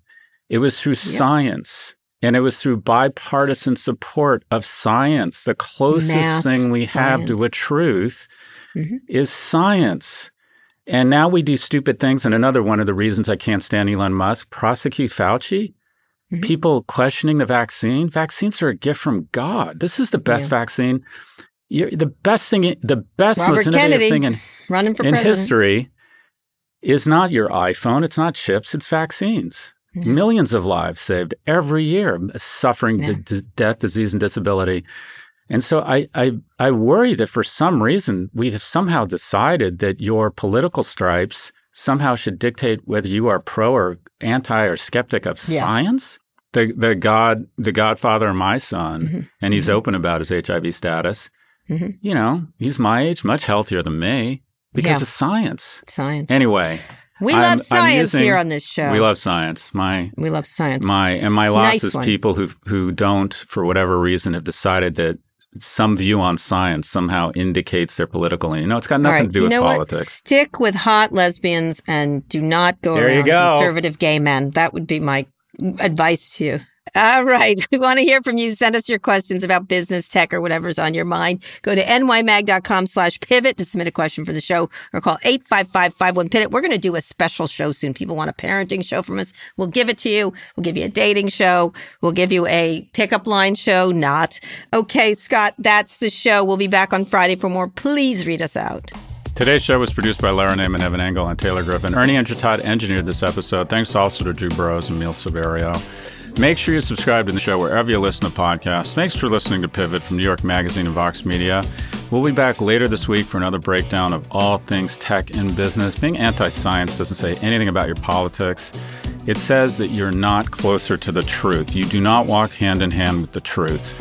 It was through science. And it was through bipartisan support of science. The closest Math, thing we have to a truth Mhm. is science. And now we do stupid things. And another one of the reasons I can't stand Elon Musk, prosecute Fauci. Mhm. People questioning the vaccine. Vaccines are a gift from God. This is the best Yeah. vaccine. You're, the best thing, the best, Robert most innovative Kennedy, thing in, Running for in president. history is not your iPhone. It's not chips. It's vaccines. Yeah. Millions of lives saved every year, suffering Yeah. d- d- death, disease, and disability. And so I, I, I worry that for some reason we have somehow decided that your political stripes somehow should dictate whether you are pro or anti or skeptic of Yeah. science. The the God the Godfather of my son, Mhm. and he's open about his HIV status. Mhm. You know, he's my age, much healthier than me because Yeah. of science. Science. Anyway, we I'm- love science using- here on this show. we love science. My We love science. my and my loss Nice is one. people who who don't, for whatever reason, have decided that some view on science somehow indicates their political. You know, it's got nothing right. to do you with know politics. What? Stick with hot lesbians and do not go There around go. conservative gay men. That would be my advice to you. All right. We want to hear from you. Send us your questions about business, tech, or whatever's on your mind. Go to nymag.com slash pivot to submit a question for the show or call 855-51-PIVOT. We're going to do a special show soon. People want a parenting show from us. We'll give it to you. We'll give you a dating show. We'll give you a pickup line show. Not. Okay, Scott, that's the show. We'll be back on Friday for more. Please read us out. Today's show was produced by Lara Naaman, Evan Engel, and Taylor Griffin. Ernie Indradat engineered this episode. Thanks also to Drew Burrows and Neil Saverio. Make sure you subscribe to the show wherever you listen to podcasts. Thanks for listening to Pivot from New York Magazine and Vox Media. We'll be back later this week for another breakdown of all things tech and business. Being anti science doesn't say anything about your politics. It says that you're not closer to the truth. You do not walk hand in hand with the truth.